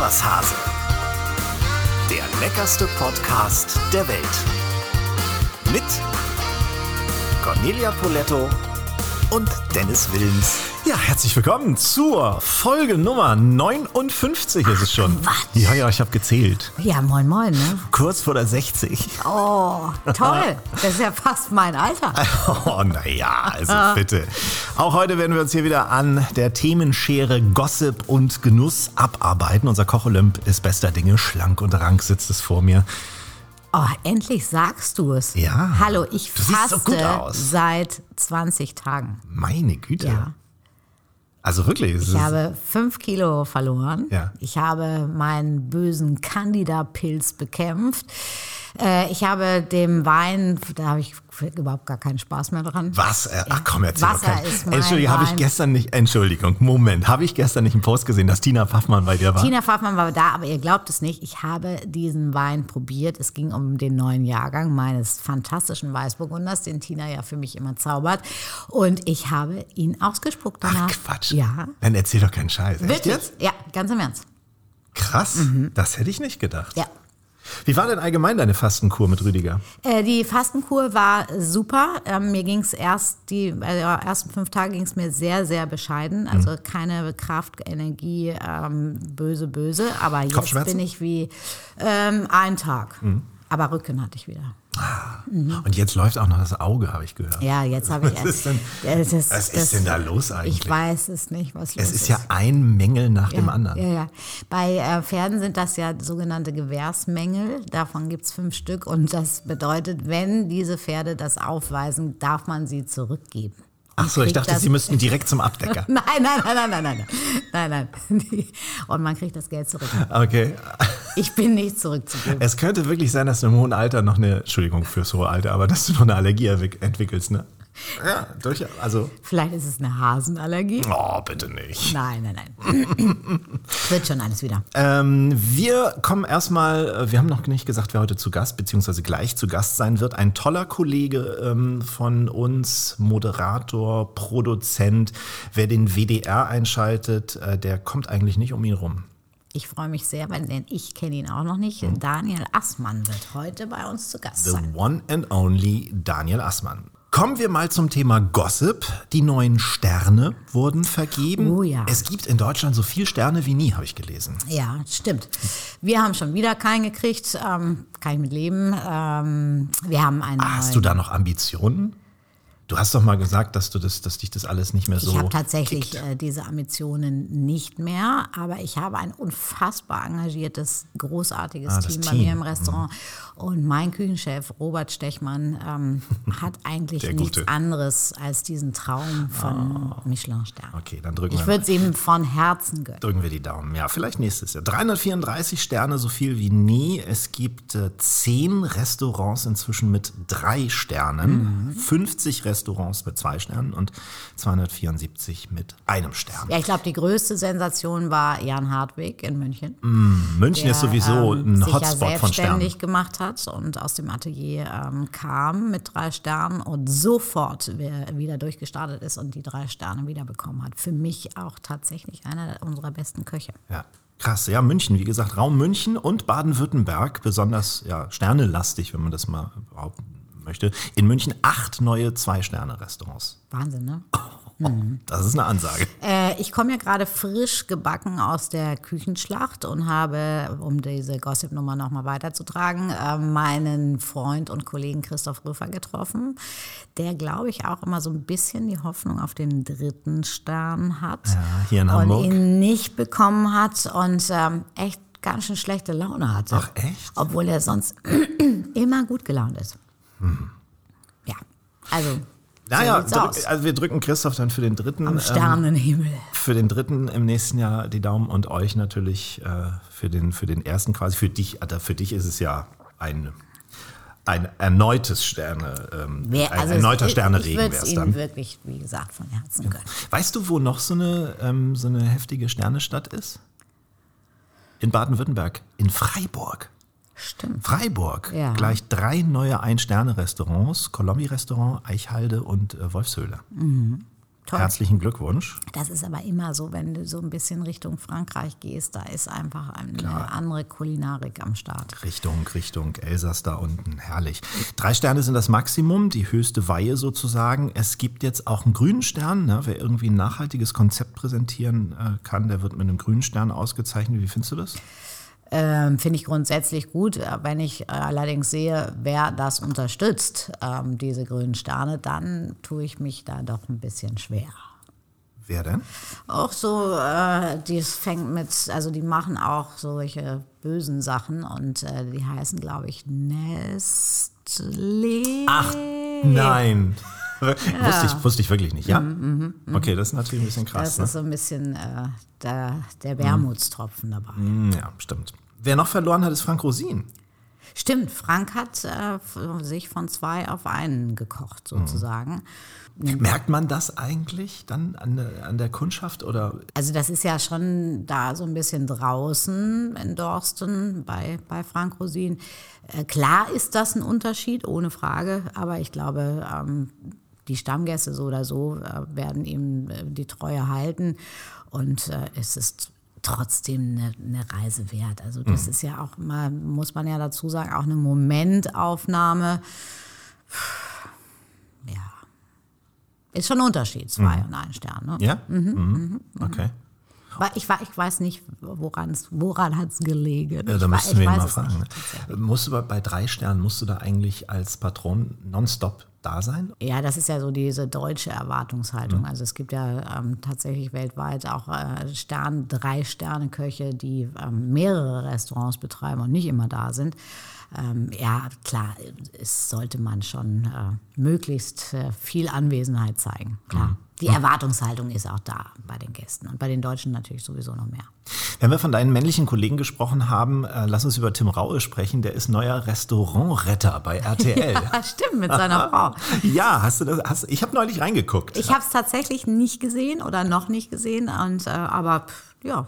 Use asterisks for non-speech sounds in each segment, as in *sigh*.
was, Hase? Der leckerste Podcast der Welt. Mit Cornelia Poletto und Dennis Wilms. Ja, herzlich willkommen zur Folge Nummer 59 ist es schon. Quatsch. Ja, ja, ich habe gezählt. Ja, moin, moin, ne? Kurz vor der 60. Oh, toll. Das ist ja fast mein Alter. *laughs* Oh, naja, also bitte. Auch heute werden wir uns hier wieder an der Themenschere Gossip und Genuss abarbeiten. Unser Kocholymp ist bester Dinge. Schlank und rank sitzt es vor mir. Oh, endlich sagst du es. Ja. Hallo, ich so faste gut aus. seit 20 Tagen. Meine Güte. Ja. Also wirklich. es Ich habe fünf Kilo verloren. Ja. Ich habe meinen bösen Candida-Pilz bekämpft. Äh, ich habe dem Wein, da habe ich überhaupt gar keinen Spaß mehr dran. Was? Äh, Ach komm, erzähl Wasser doch kein. ist mein Entschuldigung, habe ich gestern nicht. Entschuldigung, Moment. Habe ich gestern nicht einen Post gesehen, dass Tina Pfaffmann bei dir war? Tina Pfaffmann war da, aber ihr glaubt es nicht. Ich habe diesen Wein probiert. Es ging um den neuen Jahrgang meines fantastischen Weißburgunders, den Tina ja für mich immer zaubert. Und ich habe ihn ausgespuckt Ach danach. Quatsch. Ja. Dann erzähl doch keinen Scheiß. Echt Wirklich? jetzt? Ja, ganz im Ernst. Krass. Das hätte ich nicht gedacht. Ja. Wie war denn allgemein deine Fastenkur mit Rüdiger? Äh, die Fastenkur war super. Ähm, mir ging es erst, die äh, ersten fünf Tage ging es mir sehr, sehr bescheiden. Also keine Kraft, Energie, ähm, böse, böse. Aber jetzt bin ich wie ähm, ein Tag. Aber Rücken hatte ich wieder. Und jetzt läuft auch noch das Auge, habe ich gehört. Ja, jetzt habe ich. Was ist denn- das, das, was ist denn da los eigentlich? Ich weiß es nicht, was los Es ist ja ein Mängel nach dem ja, anderen. Ja, ja. Bei äh, Pferden sind das ja sogenannte Gewährsmängel. Davon gibt es fünf Stück. Und das bedeutet, wenn diese Pferde das aufweisen, darf man sie zurückgeben. Ach so, ich dachte, das- Sie müssten direkt zum Abdecker. *laughs* Nein, nein, nein, nein, nein, nein, nein, nein. *laughs* Und man kriegt das Geld zurück. Okay. Ich bin nicht zurückzugeben. Es könnte wirklich sein, dass du im hohen Alter noch eine, Entschuldigung fürs hohe Alter, aber dass du noch eine Allergie entwickelst, ne? Ja, durchaus. Also, Vielleicht ist es eine Hasenallergie. oh, bitte nicht. Nein, nein, nein. Wird schon alles wieder. Ähm, wir kommen erstmal, äh, wir haben noch nicht gesagt, wer heute zu Gast, beziehungsweise gleich zu Gast sein wird. Ein toller Kollege ähm, von uns, Moderator, Produzent. Wer den WDR einschaltet, äh, der kommt eigentlich nicht um ihn rum. Ich freue mich sehr, weil denn ich kenne ihn auch noch nicht. Daniel Assmann wird heute bei uns zu Gast The sein. one and only Daniel Assmann. Kommen wir mal zum Thema Gossip. Die neuen Sterne wurden vergeben. Oh ja. Es gibt in Deutschland so viele Sterne wie nie, habe ich gelesen. Ja, stimmt. Wir haben schon wieder keinen gekriegt. Ähm, kann ich mit leben. Ähm, wir haben einen Hast neuen. du da noch Ambitionen? Du hast doch mal gesagt, dass du das, dass dich das alles nicht mehr so. Ich habe tatsächlich äh, diese Ambitionen nicht mehr, aber ich habe ein unfassbar engagiertes, großartiges Ah, das Team bei Team. mir im Restaurant. Und mein Küchenchef Robert Stechmann ähm, *laughs* hat eigentlich Der nichts Gute. anderes als diesen Traum von Michelin-Stern. Okay, dann drücken Ich wir, würde es ihm von Herzen gönnen. drücken wir die Daumen. Ja, vielleicht nächstes Jahr. 334 Sterne, so viel wie nie. Es gibt äh, 10 Restaurants inzwischen mit drei Sternen, 50 Restaurants mit zwei Sternen und 274 mit einem Stern. Ja, ich glaube, die größte Sensation war Jan Hartwig in München. München ist sowieso ähm, ein sich ja Hotspot von Sternen. gemacht hat und aus dem Atelier ähm, kam mit drei Sternen und sofort wi- wieder durchgestartet ist und die drei Sterne wiederbekommen hat. Für mich auch tatsächlich einer unserer besten Köche. Ja, krass. Ja, München, wie gesagt, Raum München und Baden-Württemberg, besonders ja, sternelastig, wenn man das mal behaupten möchte. In München acht neue Zwei-Sterne-Restaurants. Wahnsinn, ne? *laughs* Das ist eine Ansage. Äh, ich komme ja gerade frisch gebacken aus der Küchenschlacht und habe, um diese Gossip-Nummer nochmal weiterzutragen, äh, meinen Freund und Kollegen Christoph Rüffer getroffen, der, glaube ich, auch immer so ein bisschen die Hoffnung auf den dritten Stern hat. Ja, hier in und Hamburg. ihn nicht bekommen hat und ähm, echt ganz schön schlechte Laune hatte. Ach, echt? Obwohl er sonst *clears throat* immer gut gelaunt ist. Ja, also. Naja, so also wir drücken Christoph dann für den dritten. Am ähm, Sternenhimmel. für den dritten im nächsten Jahr die Daumen und euch natürlich äh, für, den, für den ersten quasi. Für dich, Alter, für dich ist es ja ein, ein erneutes Sterne, ähm, Wer- ein also erneuter es- Sternregen Ich wäre es es Ihnen dann. wirklich, wie gesagt, von Herzen gönnen. Weißt du, wo noch so eine, ähm, so eine heftige Sternestadt ist? In Baden-Württemberg, in Freiburg. Stimmt. Freiburg, Ja. gleich drei neue Ein-Sterne-Restaurants, Kolombi-Restaurant, Eichhalde und äh, Wolfshöhle. toll. Herzlichen Glückwunsch. Das ist aber immer so, wenn du so ein bisschen Richtung Frankreich gehst, da ist einfach eine Klar. andere Kulinarik am Start. Richtung, Richtung Elsass da unten, herrlich. Drei Sterne sind das Maximum, die höchste Weihe sozusagen. Es gibt jetzt auch einen grünen Stern. Ne? Wer irgendwie ein nachhaltiges Konzept präsentieren äh, kann, der wird mit einem grünen Stern ausgezeichnet. Wie findest du das? Ähm, Finde ich grundsätzlich gut. Wenn ich äh, allerdings sehe, wer das unterstützt, ähm, diese grünen Sterne, dann tue ich mich da doch ein bisschen schwer. Wer denn? Auch so, äh, die fängt mit, also die machen auch solche bösen Sachen und äh, die heißen, glaube ich, Nestle. Ach, nein. Ja. *laughs* Wusste, ich, wusste ich wirklich nicht, ja? Mm, mm, mm, okay, das ist natürlich ein bisschen krass. Das ne? ist so ein bisschen äh, der, der Wermutstropfen dabei. Mm, ja, stimmt. Wer noch verloren hat, ist Frank Rosin. Stimmt, Frank hat äh, sich von zwei auf einen gekocht, sozusagen. Mhm. Merkt man das eigentlich dann an der, an der Kundschaft? Oder? Also das ist ja schon da so ein bisschen draußen in Dorsten bei, bei Frank Rosin. Äh, klar ist das ein Unterschied, ohne Frage, aber ich glaube, ähm, die Stammgäste so oder so äh, werden ihm äh, die Treue halten. Und äh, es ist trotzdem eine, eine, Reise wert. Also das mhm. ist ja auch mal, muss man ja dazu sagen, auch eine Momentaufnahme. Ja. Ist schon ein Unterschied, zwei mhm. und ein Stern. Ne? Ja? Mhm. mhm. mhm. Okay. Ich, ich weiß nicht, woran es woran hat's gelegen. Ja, da müssten wir ihn mal fragen. Musst du bei, drei Sternen, musst du da eigentlich als Patron nonstop da sein? Ja, das ist ja so diese deutsche Erwartungshaltung. Mhm. Also es gibt ja ähm, tatsächlich weltweit auch äh, Stern, drei Sterne Köche, die ähm, mehrere Restaurants betreiben und nicht immer da sind. Ähm, ja, klar, es sollte man schon äh, möglichst äh, viel Anwesenheit zeigen. Klar. Mhm. Die Erwartungshaltung ist auch da bei den Gästen und bei den Deutschen natürlich sowieso noch mehr. Wenn wir von deinen männlichen Kollegen gesprochen haben, äh, lass uns über Tim Raue sprechen. Der ist neuer Restaurantretter bei *laughs* RTL. Ja, stimmt, mit seiner Frau. *laughs* ja, hast du das? Hast, ich habe neulich reingeguckt. Ich habe es tatsächlich nicht gesehen oder noch nicht gesehen, und, äh, aber ja,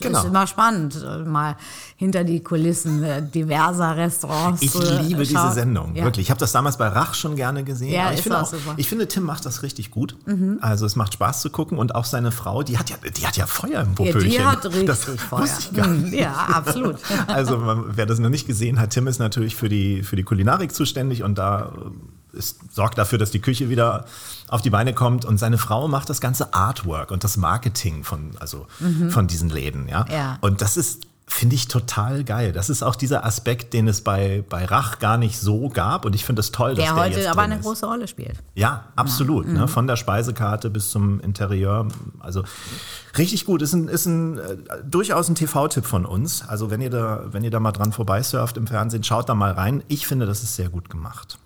genau. ist immer spannend, äh, mal hinter die Kulissen äh, diverser Restaurants. Ich liebe diese Sendung, ja. wirklich. Ich habe das damals bei Rach schon gerne gesehen. Ja, ich, finde auch, super. ich finde, Tim macht das richtig gut. Mhm. Also es macht Spaß zu gucken und auch seine Frau, die hat ja, die hat ja Feuer im Popöchen. Ja, die hat richtig das Feuer. Nicht. Ja, absolut. also wer das noch nicht gesehen hat, Tim ist natürlich für die, für die Kulinarik zuständig und da ist, sorgt dafür, dass die Küche wieder auf die Beine kommt und seine Frau macht das ganze Artwork und das Marketing von, also mhm. von diesen Läden. Ja? ja. Und das ist finde ich total geil. Das ist auch dieser Aspekt, den es bei, bei Rach gar nicht so gab. Und ich finde es das toll, der dass der heute jetzt aber eine ist. große Rolle spielt. Ja, absolut. Ja. Ne? Mhm. Von der Speisekarte bis zum Interieur. Also richtig gut. Ist ein, ist ein äh, durchaus ein TV-Tipp von uns. Also wenn ihr da, wenn ihr da mal dran vorbeisurft im Fernsehen, schaut da mal rein. Ich finde, das ist sehr gut gemacht.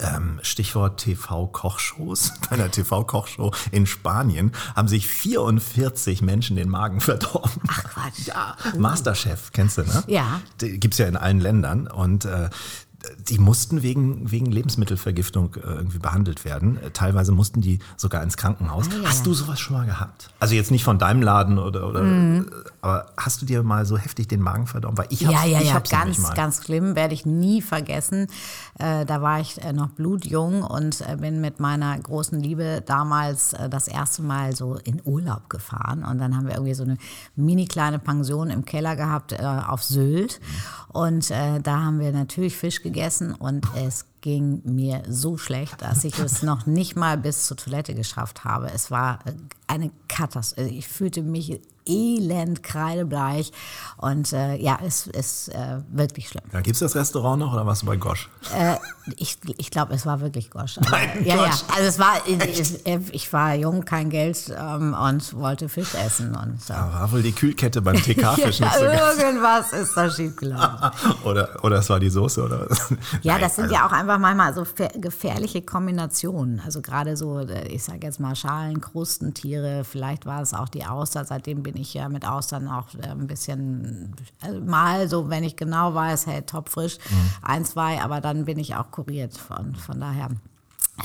Ähm, Stichwort TV-Kochshows. *laughs* Bei einer TV-Kochshow in Spanien haben sich 44 Menschen den Magen verdorben. Ach Quatsch. Ja, Masterchef, kennst du, ne? Ja. Gibt es ja in allen Ländern. Und äh, die mussten wegen, wegen Lebensmittelvergiftung äh, irgendwie behandelt werden. Äh, teilweise mussten die sogar ins Krankenhaus. Ah, ja. Hast du sowas schon mal gehabt? Also jetzt nicht von deinem Laden oder, oder mhm. Aber hast du dir mal so heftig den Magen verdorben? Weil ich hab's, ja, ja, ich ja, ganz, ganz schlimm, werde ich nie vergessen. Äh, da war ich äh, noch blutjung und äh, bin mit meiner großen Liebe damals äh, das erste Mal so in Urlaub gefahren. Und dann haben wir irgendwie so eine mini kleine Pension im Keller gehabt auf Sylt. Und da haben wir natürlich Fisch gegessen und es ging mir so schlecht, dass ich es noch nicht mal bis zur Toilette geschafft habe. Es war eine Katastrophe. Ich fühlte mich elend kreidebleich und äh, ja, es ist äh, wirklich schlimm. Ja, Gibt es das Restaurant noch oder warst du bei Gosch? Äh, ich ich glaube, es war wirklich Gosch. Aber, Nein, ja, Gosch. ja, also es war, *laughs* ich, ich war jung, kein Geld ähm, und wollte Fisch essen. Und, so. ja, war wohl die Kühlkette beim TK-Fisch *laughs* ja, Irgendwas ist da schiefgelaufen. *laughs* oder, oder es war die Soße oder Ja, Nein, das sind also. ja auch einfach manchmal so gefährliche Kombinationen. Also gerade so, äh, ich sage jetzt mal Schalen, Krustentiere, vielleicht war es auch die Auster, seitdem bin ich ja mit Austern auch äh, ein bisschen also mal so, wenn ich genau weiß, hey, top frisch, mhm. ein, zwei, aber dann bin ich auch kuriert. Von, von daher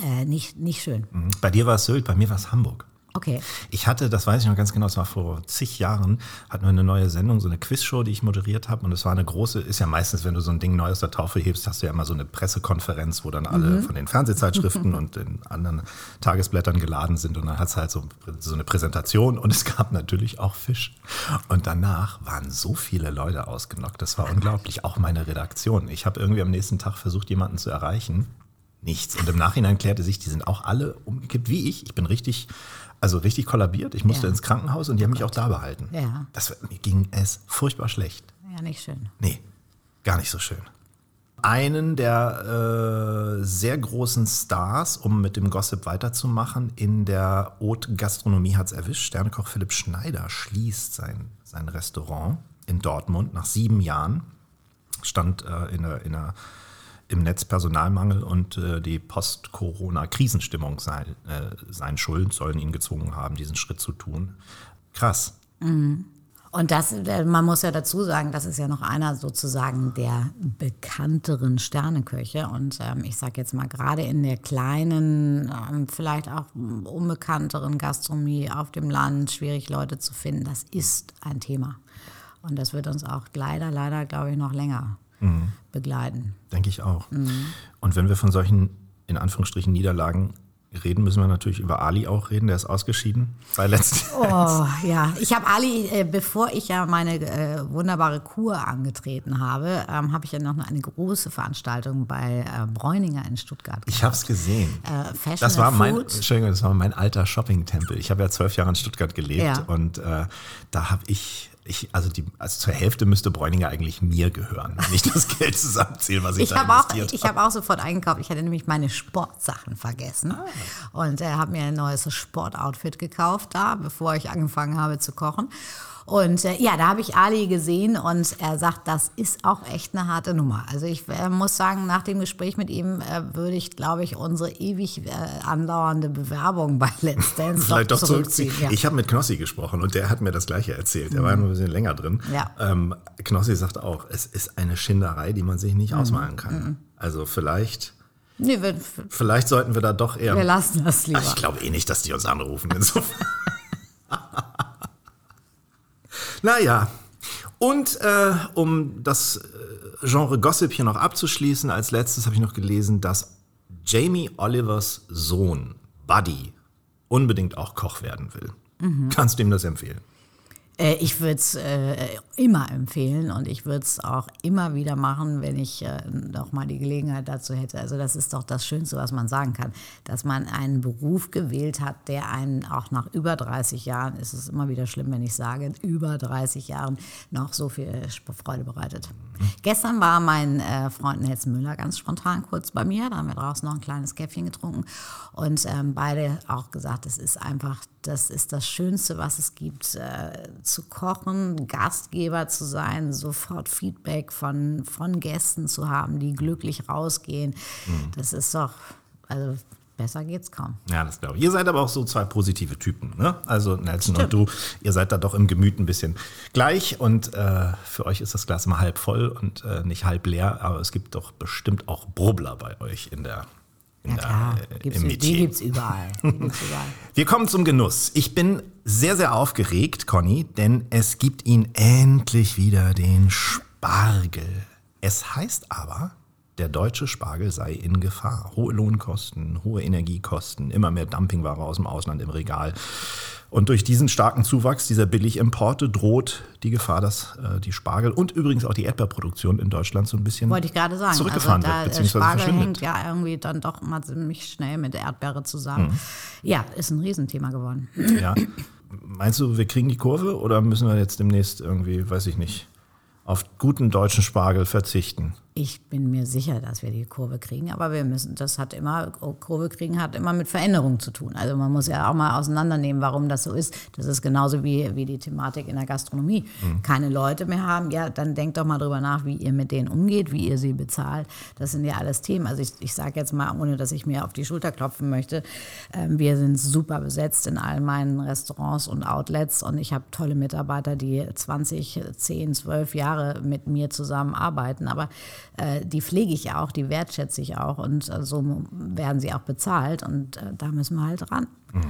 äh, nicht, nicht schön. Mhm. Bei dir war es Sylt, bei mir war es Hamburg. Okay. Ich hatte, das weiß ich noch ganz genau, das war vor zig Jahren, hatten wir eine neue Sendung, so eine Quizshow, die ich moderiert habe. Und es war eine große, ist ja meistens, wenn du so ein Ding neu aus der Taufe hebst, hast du ja immer so eine Pressekonferenz, wo dann alle Mhm. von den Fernsehzeitschriften *laughs* und den anderen Tagesblättern geladen sind. Und dann hat es halt so, so eine Präsentation und es gab natürlich auch Fisch. Und danach waren so viele Leute ausgenockt. Das war unglaublich. Auch meine Redaktion. Ich habe irgendwie am nächsten Tag versucht, jemanden zu erreichen. Nichts. Und im Nachhinein klärte sich, die sind auch alle umgekippt wie ich. Ich bin richtig, also richtig kollabiert. Ich musste Ja. ins Krankenhaus und die haben mich auch da behalten. Ja. Das, mir ging es furchtbar schlecht. Ja, nicht schön. Nee, gar nicht so schön. Einen der äh, sehr großen Stars, um mit dem Gossip weiterzumachen, in der Haute Gastronomie hat es erwischt. Sternekoch Philipp Schneider schließt sein, sein Restaurant in Dortmund nach sieben Jahren. Stand äh, in der, in der, im Netz Personalmangel und äh, die Post-Corona-Krisenstimmung sei, äh, seien schuld, sollen ihn gezwungen haben, diesen Schritt zu tun. Krass. Und das, äh, man muss ja dazu sagen, das ist ja noch einer sozusagen der bekannteren Sterneköche. Und ähm, ich sage jetzt mal, gerade in der kleinen, ähm, vielleicht auch unbekannteren Gastronomie auf dem Land, schwierig Leute zu finden, das ist ein Thema. Und das wird uns auch leider, leider, glaube ich, noch länger begleiten. Denke ich auch. Und wenn wir von solchen, in Anführungsstrichen, Niederlagen reden, müssen wir natürlich über Ali auch reden. Der ist ausgeschieden bei letzten. *laughs* Oh ja, ich habe Ali, äh, bevor ich ja meine äh, wunderbare Kur angetreten habe, ähm, habe ich ja noch eine große Veranstaltung bei äh, Bräuninger in Stuttgart. Ich habe es gesehen. Äh, Fashion Das war mein, Food. Entschuldigung, das war mein alter Shopping-Tempel. Ich habe ja zwölf Jahre in Stuttgart gelebt Ja. und äh, da habe ich, ich, also die, also zur Hälfte müsste Bräuninger eigentlich mir gehören, wenn ich das Geld zusammenzähle, was ich, Ich da habe auch, investiert ich habe auch sofort eingekauft. Ich hatte nämlich meine Sportsachen vergessen Ah. und äh, habe mir ein neues Sportoutfit gekauft da, bevor ich angefangen habe zu kochen. Und äh, ja, da habe ich Ali gesehen und er sagt, das ist auch echt eine harte Nummer. Also ich äh, muss sagen, nach dem Gespräch mit ihm äh, würde ich, glaube ich, unsere ewig äh, andauernde Bewerbung bei Let's *laughs* Dance Vielleicht doch zurückziehen. zurückziehen. Ja. Ich habe mit Knossi gesprochen und der hat mir das Gleiche erzählt. Er war ja nur ein bisschen länger drin. Ja. Ähm, Knossi sagt auch, es ist eine Schinderei, die man sich Mhm. nicht ausmalen kann. Also vielleicht, nee, wir, vielleicht sollten wir da doch eher. wir lassen das lieber. Ach, ich glaube eh nicht, dass die uns anrufen. Insofern. *laughs* naja. Und äh, um das äh, Genre Gossip hier noch abzuschließen, als letztes habe ich noch gelesen, dass Jamie Olivers Sohn, Buddy, unbedingt auch Koch werden will. Kannst du ihm das empfehlen? Äh, Ich würde es äh, immer empfehlen und ich würde es auch immer wieder machen, wenn ich äh, noch mal die Gelegenheit dazu hätte. Also das ist doch das Schönste, was man sagen kann, dass man einen Beruf gewählt hat, der einen auch nach über 30 Jahren, ist es immer wieder schlimm, wenn ich sage, über 30 Jahren noch so viel Sp- Freude bereitet. Gestern war mein äh, Freund Nels Müller ganz spontan kurz bei mir, da haben wir draußen noch ein kleines Käffchen getrunken und ähm, beide auch gesagt, es ist einfach, das ist das Schönste, was es gibt, äh, zu kochen, Gastgeber zu sein, sofort Feedback von, von Gästen zu haben, die glücklich rausgehen. Das ist doch, also besser geht's kaum. Ja, das glaube ich. Ihr seid aber auch so zwei positive Typen. Ne? Also Nelson und du, ihr seid da doch im Gemüt ein bisschen gleich und äh, für euch ist das Glas immer halb voll und äh, nicht halb leer, aber es gibt doch bestimmt auch Brubbler bei euch in der klar, der, äh, gibt's, die. Die gibt's überall. *laughs* Wir kommen zum Genuss. Ich bin sehr, sehr aufgeregt, Conny, denn es gibt ihn endlich wieder, den Spargel. Es heißt aber, der deutsche Spargel sei in Gefahr. Hohe Lohnkosten, hohe Energiekosten, immer mehr Dumpingware aus dem Ausland im Regal. Und durch diesen starken Zuwachs dieser Billigimporte droht die Gefahr, dass äh, die Spargel und übrigens auch die Erdbeerproduktion in Deutschland so ein bisschen Wollte ich gerade sagen. zurückgefahren also da, wird, beziehungsweise Spargel verschwindet. hängt ja irgendwie dann doch mal ziemlich schnell mit der Erdbeere zusammen. Mhm. Ja, ist ein Riesenthema geworden. Ja. Meinst du, wir kriegen die Kurve oder müssen wir jetzt demnächst irgendwie, weiß ich nicht, auf guten deutschen Spargel verzichten? Ich bin mir sicher, dass wir die Kurve kriegen, aber wir müssen, das hat immer, Kurve kriegen hat immer mit Veränderungen zu tun. Also man muss ja auch mal auseinandernehmen, warum das so ist. Das ist genauso wie, wie die Thematik in der Gastronomie. Keine Leute mehr haben, ja, dann denkt doch mal drüber nach, wie ihr mit denen umgeht, wie ihr sie bezahlt. Das sind ja alles Themen. Also ich, ich sage jetzt mal, ohne dass ich mir auf die Schulter klopfen möchte, ähm, wir sind super besetzt in all meinen Restaurants und Outlets und ich habe tolle Mitarbeiter, die 20, 10, 12 Jahre mit mir zusammenarbeiten. Aber äh, die pflege ich auch, die wertschätze ich auch und äh, so werden sie auch bezahlt und äh, da müssen wir halt ran. Mhm.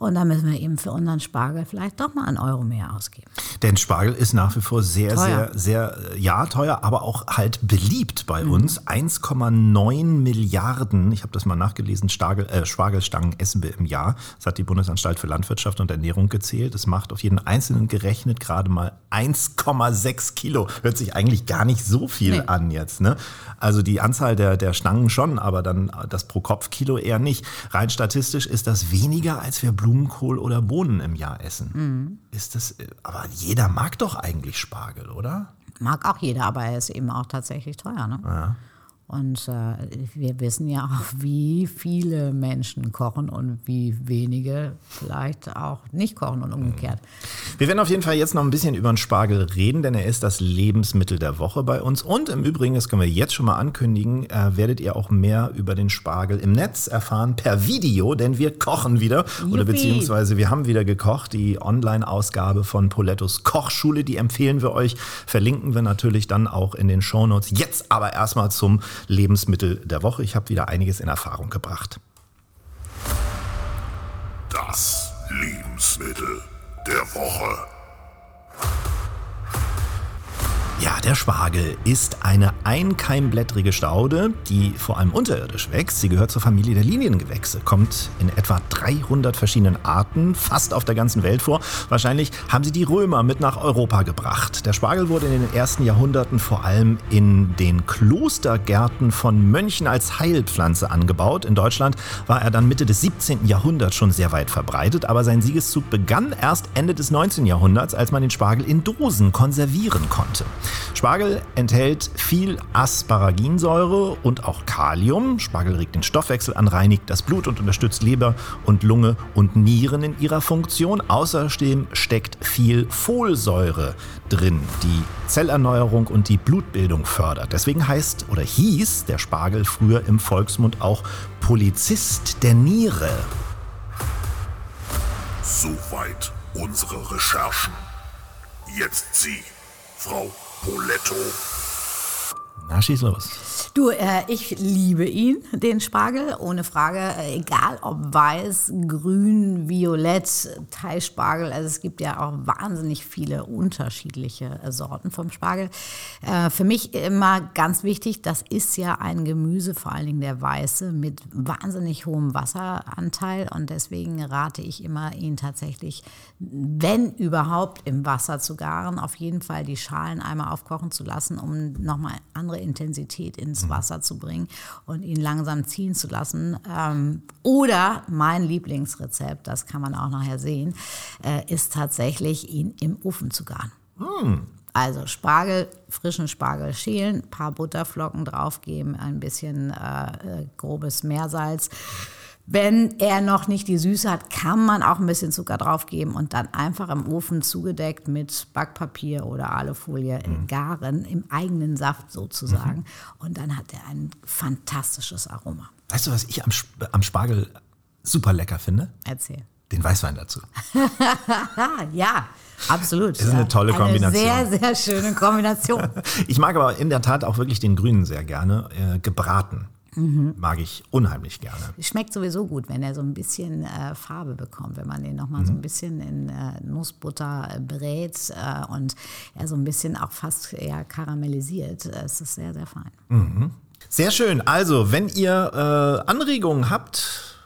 Und da müssen wir eben für unseren Spargel vielleicht doch mal einen Euro mehr ausgeben. Denn Spargel ist nach wie vor sehr, teuer. sehr, sehr, ja, teuer, aber auch halt beliebt bei mhm. uns. 1,9 Milliarden, ich habe das mal nachgelesen, Spargel, äh, Spargelstangen essen wir im Jahr. Das hat die Bundesanstalt für Landwirtschaft und Ernährung gezählt. Das macht auf jeden Einzelnen gerechnet gerade mal 1,6 Kilo. Hört sich eigentlich gar nicht so viel nee. an jetzt. Ne? Also die Anzahl der, der Stangen schon, aber dann das pro Kopf Kilo eher nicht. Rein statistisch ist das weniger, als wir Blumenkohl oder Bohnen im Jahr essen. Mhm. Ist das, aber jeder mag doch eigentlich Spargel, oder? Mag auch jeder, aber er ist eben auch tatsächlich teuer. Ne? Ja. Und äh, wir wissen ja auch, wie viele Menschen kochen und wie wenige vielleicht auch nicht kochen und umgekehrt. Wir werden auf jeden Fall jetzt noch ein bisschen über den Spargel reden, denn er ist das Lebensmittel der Woche bei uns. Und im Übrigen, das können wir jetzt schon mal ankündigen, äh, werdet ihr auch mehr über den Spargel im Netz erfahren per Video, denn wir kochen wieder Juppie. oder beziehungsweise wir haben wieder gekocht. Die Online-Ausgabe von Polettos Kochschule, die empfehlen wir euch, verlinken wir natürlich dann auch in den Shownotes. Jetzt aber erstmal zum Lebensmittel der Woche. Ich habe wieder einiges in Erfahrung gebracht. Das Lebensmittel der Woche. Ja, der Spargel ist eine einkeimblättrige Staude, die vor allem unterirdisch wächst. Sie gehört zur Familie der Liniengewächse, kommt in etwa 300 verschiedenen Arten fast auf der ganzen Welt vor. Wahrscheinlich haben sie die Römer mit nach Europa gebracht. Der Spargel wurde in den ersten Jahrhunderten vor allem in den Klostergärten von Mönchen als Heilpflanze angebaut. In Deutschland war er dann Mitte des 17. Jahrhunderts schon sehr weit verbreitet, aber sein Siegeszug begann erst Ende des 19. Jahrhunderts, als man den Spargel in Dosen konservieren konnte. Spargel enthält viel Asparaginsäure und auch Kalium. Spargel regt den Stoffwechsel an, reinigt das Blut und unterstützt Leber und Lunge und Nieren in ihrer Funktion. Außerdem steckt viel Folsäure drin, die Zellerneuerung und die Blutbildung fördert. Deswegen heißt oder hieß der Spargel früher im Volksmund auch Polizist der Niere. Soweit unsere Recherchen. Jetzt Sie, Frau Poletto. Na, schieß los. Du, äh, ich liebe ihn, den Spargel, ohne Frage. Äh, egal ob weiß, grün, violett, Teilspargel. Also es gibt ja auch wahnsinnig viele unterschiedliche äh, Sorten vom Spargel. Äh, für mich immer ganz wichtig, das ist ja ein Gemüse, vor allen Dingen der weiße, mit wahnsinnig hohem Wasseranteil. Und deswegen rate ich immer, ihn tatsächlich, wenn überhaupt, im Wasser zu garen. Auf jeden Fall die Schalen einmal aufkochen zu lassen, um nochmal andere Intensität ins mhm. Wasser zu bringen und ihn langsam ziehen zu lassen. Ähm, oder mein Lieblingsrezept, das kann man auch nachher sehen, äh, ist tatsächlich, ihn im Ofen zu garen. Mhm. Also Spargel, frischen Spargel schälen, paar Butterflocken draufgeben, ein bisschen äh, äh grobes Meersalz wenn er noch nicht die Süße hat, kann man auch ein bisschen Zucker draufgeben und dann einfach im Ofen zugedeckt mit Backpapier oder Alufolie mhm. garen, im eigenen Saft sozusagen. Mhm. Und dann hat er ein fantastisches Aroma. Weißt du, was ich am, am Spargel super lecker finde? Erzähl. Den Weißwein dazu. *laughs* ja, absolut. Das ist eine tolle Kombination. Eine sehr, sehr schöne Kombination. *laughs* ich mag aber in der Tat auch wirklich den Grünen sehr gerne, äh, gebraten. Mhm. Mag ich unheimlich gerne. Schmeckt sowieso gut, wenn er so ein bisschen äh, Farbe bekommt, wenn man den nochmal mhm. so ein bisschen in äh, Nussbutter äh, brät äh, und er so ein bisschen auch fast ja, karamellisiert. Es ist sehr, sehr fein. Mhm. Sehr schön. Also, wenn ihr äh, Anregungen habt,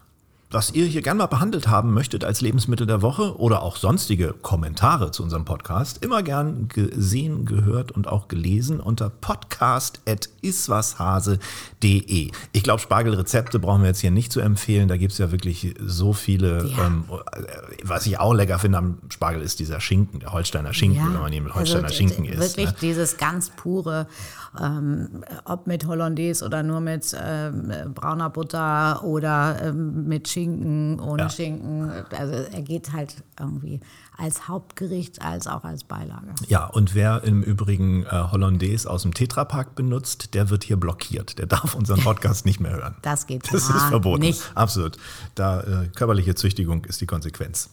was ihr hier gerne mal behandelt haben möchtet als Lebensmittel der Woche oder auch sonstige Kommentare zu unserem Podcast, immer gern gesehen, gehört und auch gelesen unter podcast.iswashase.de. Ich glaube, Spargelrezepte brauchen wir jetzt hier nicht zu empfehlen. Da gibt es ja wirklich so viele. Ja. Ähm, was ich auch lecker finde am Spargel ist dieser Schinken, der Holsteiner Schinken, ja. wenn man ihn mit Holsteiner also, Schinken isst. Wirklich ne? dieses ganz pure, ähm, ob mit Hollandaise oder nur mit ähm, brauner Butter oder ähm, mit Schinken ohne ja. Schinken. Also er geht halt irgendwie als Hauptgericht als auch als Beilage. Ja, und wer im Übrigen äh, Hollandaise aus dem Tetrapack benutzt, der wird hier blockiert. Der darf unseren Podcast nicht mehr hören. Das geht Das ist verboten. Nicht. Absolut. Da äh, körperliche Züchtigung ist die Konsequenz.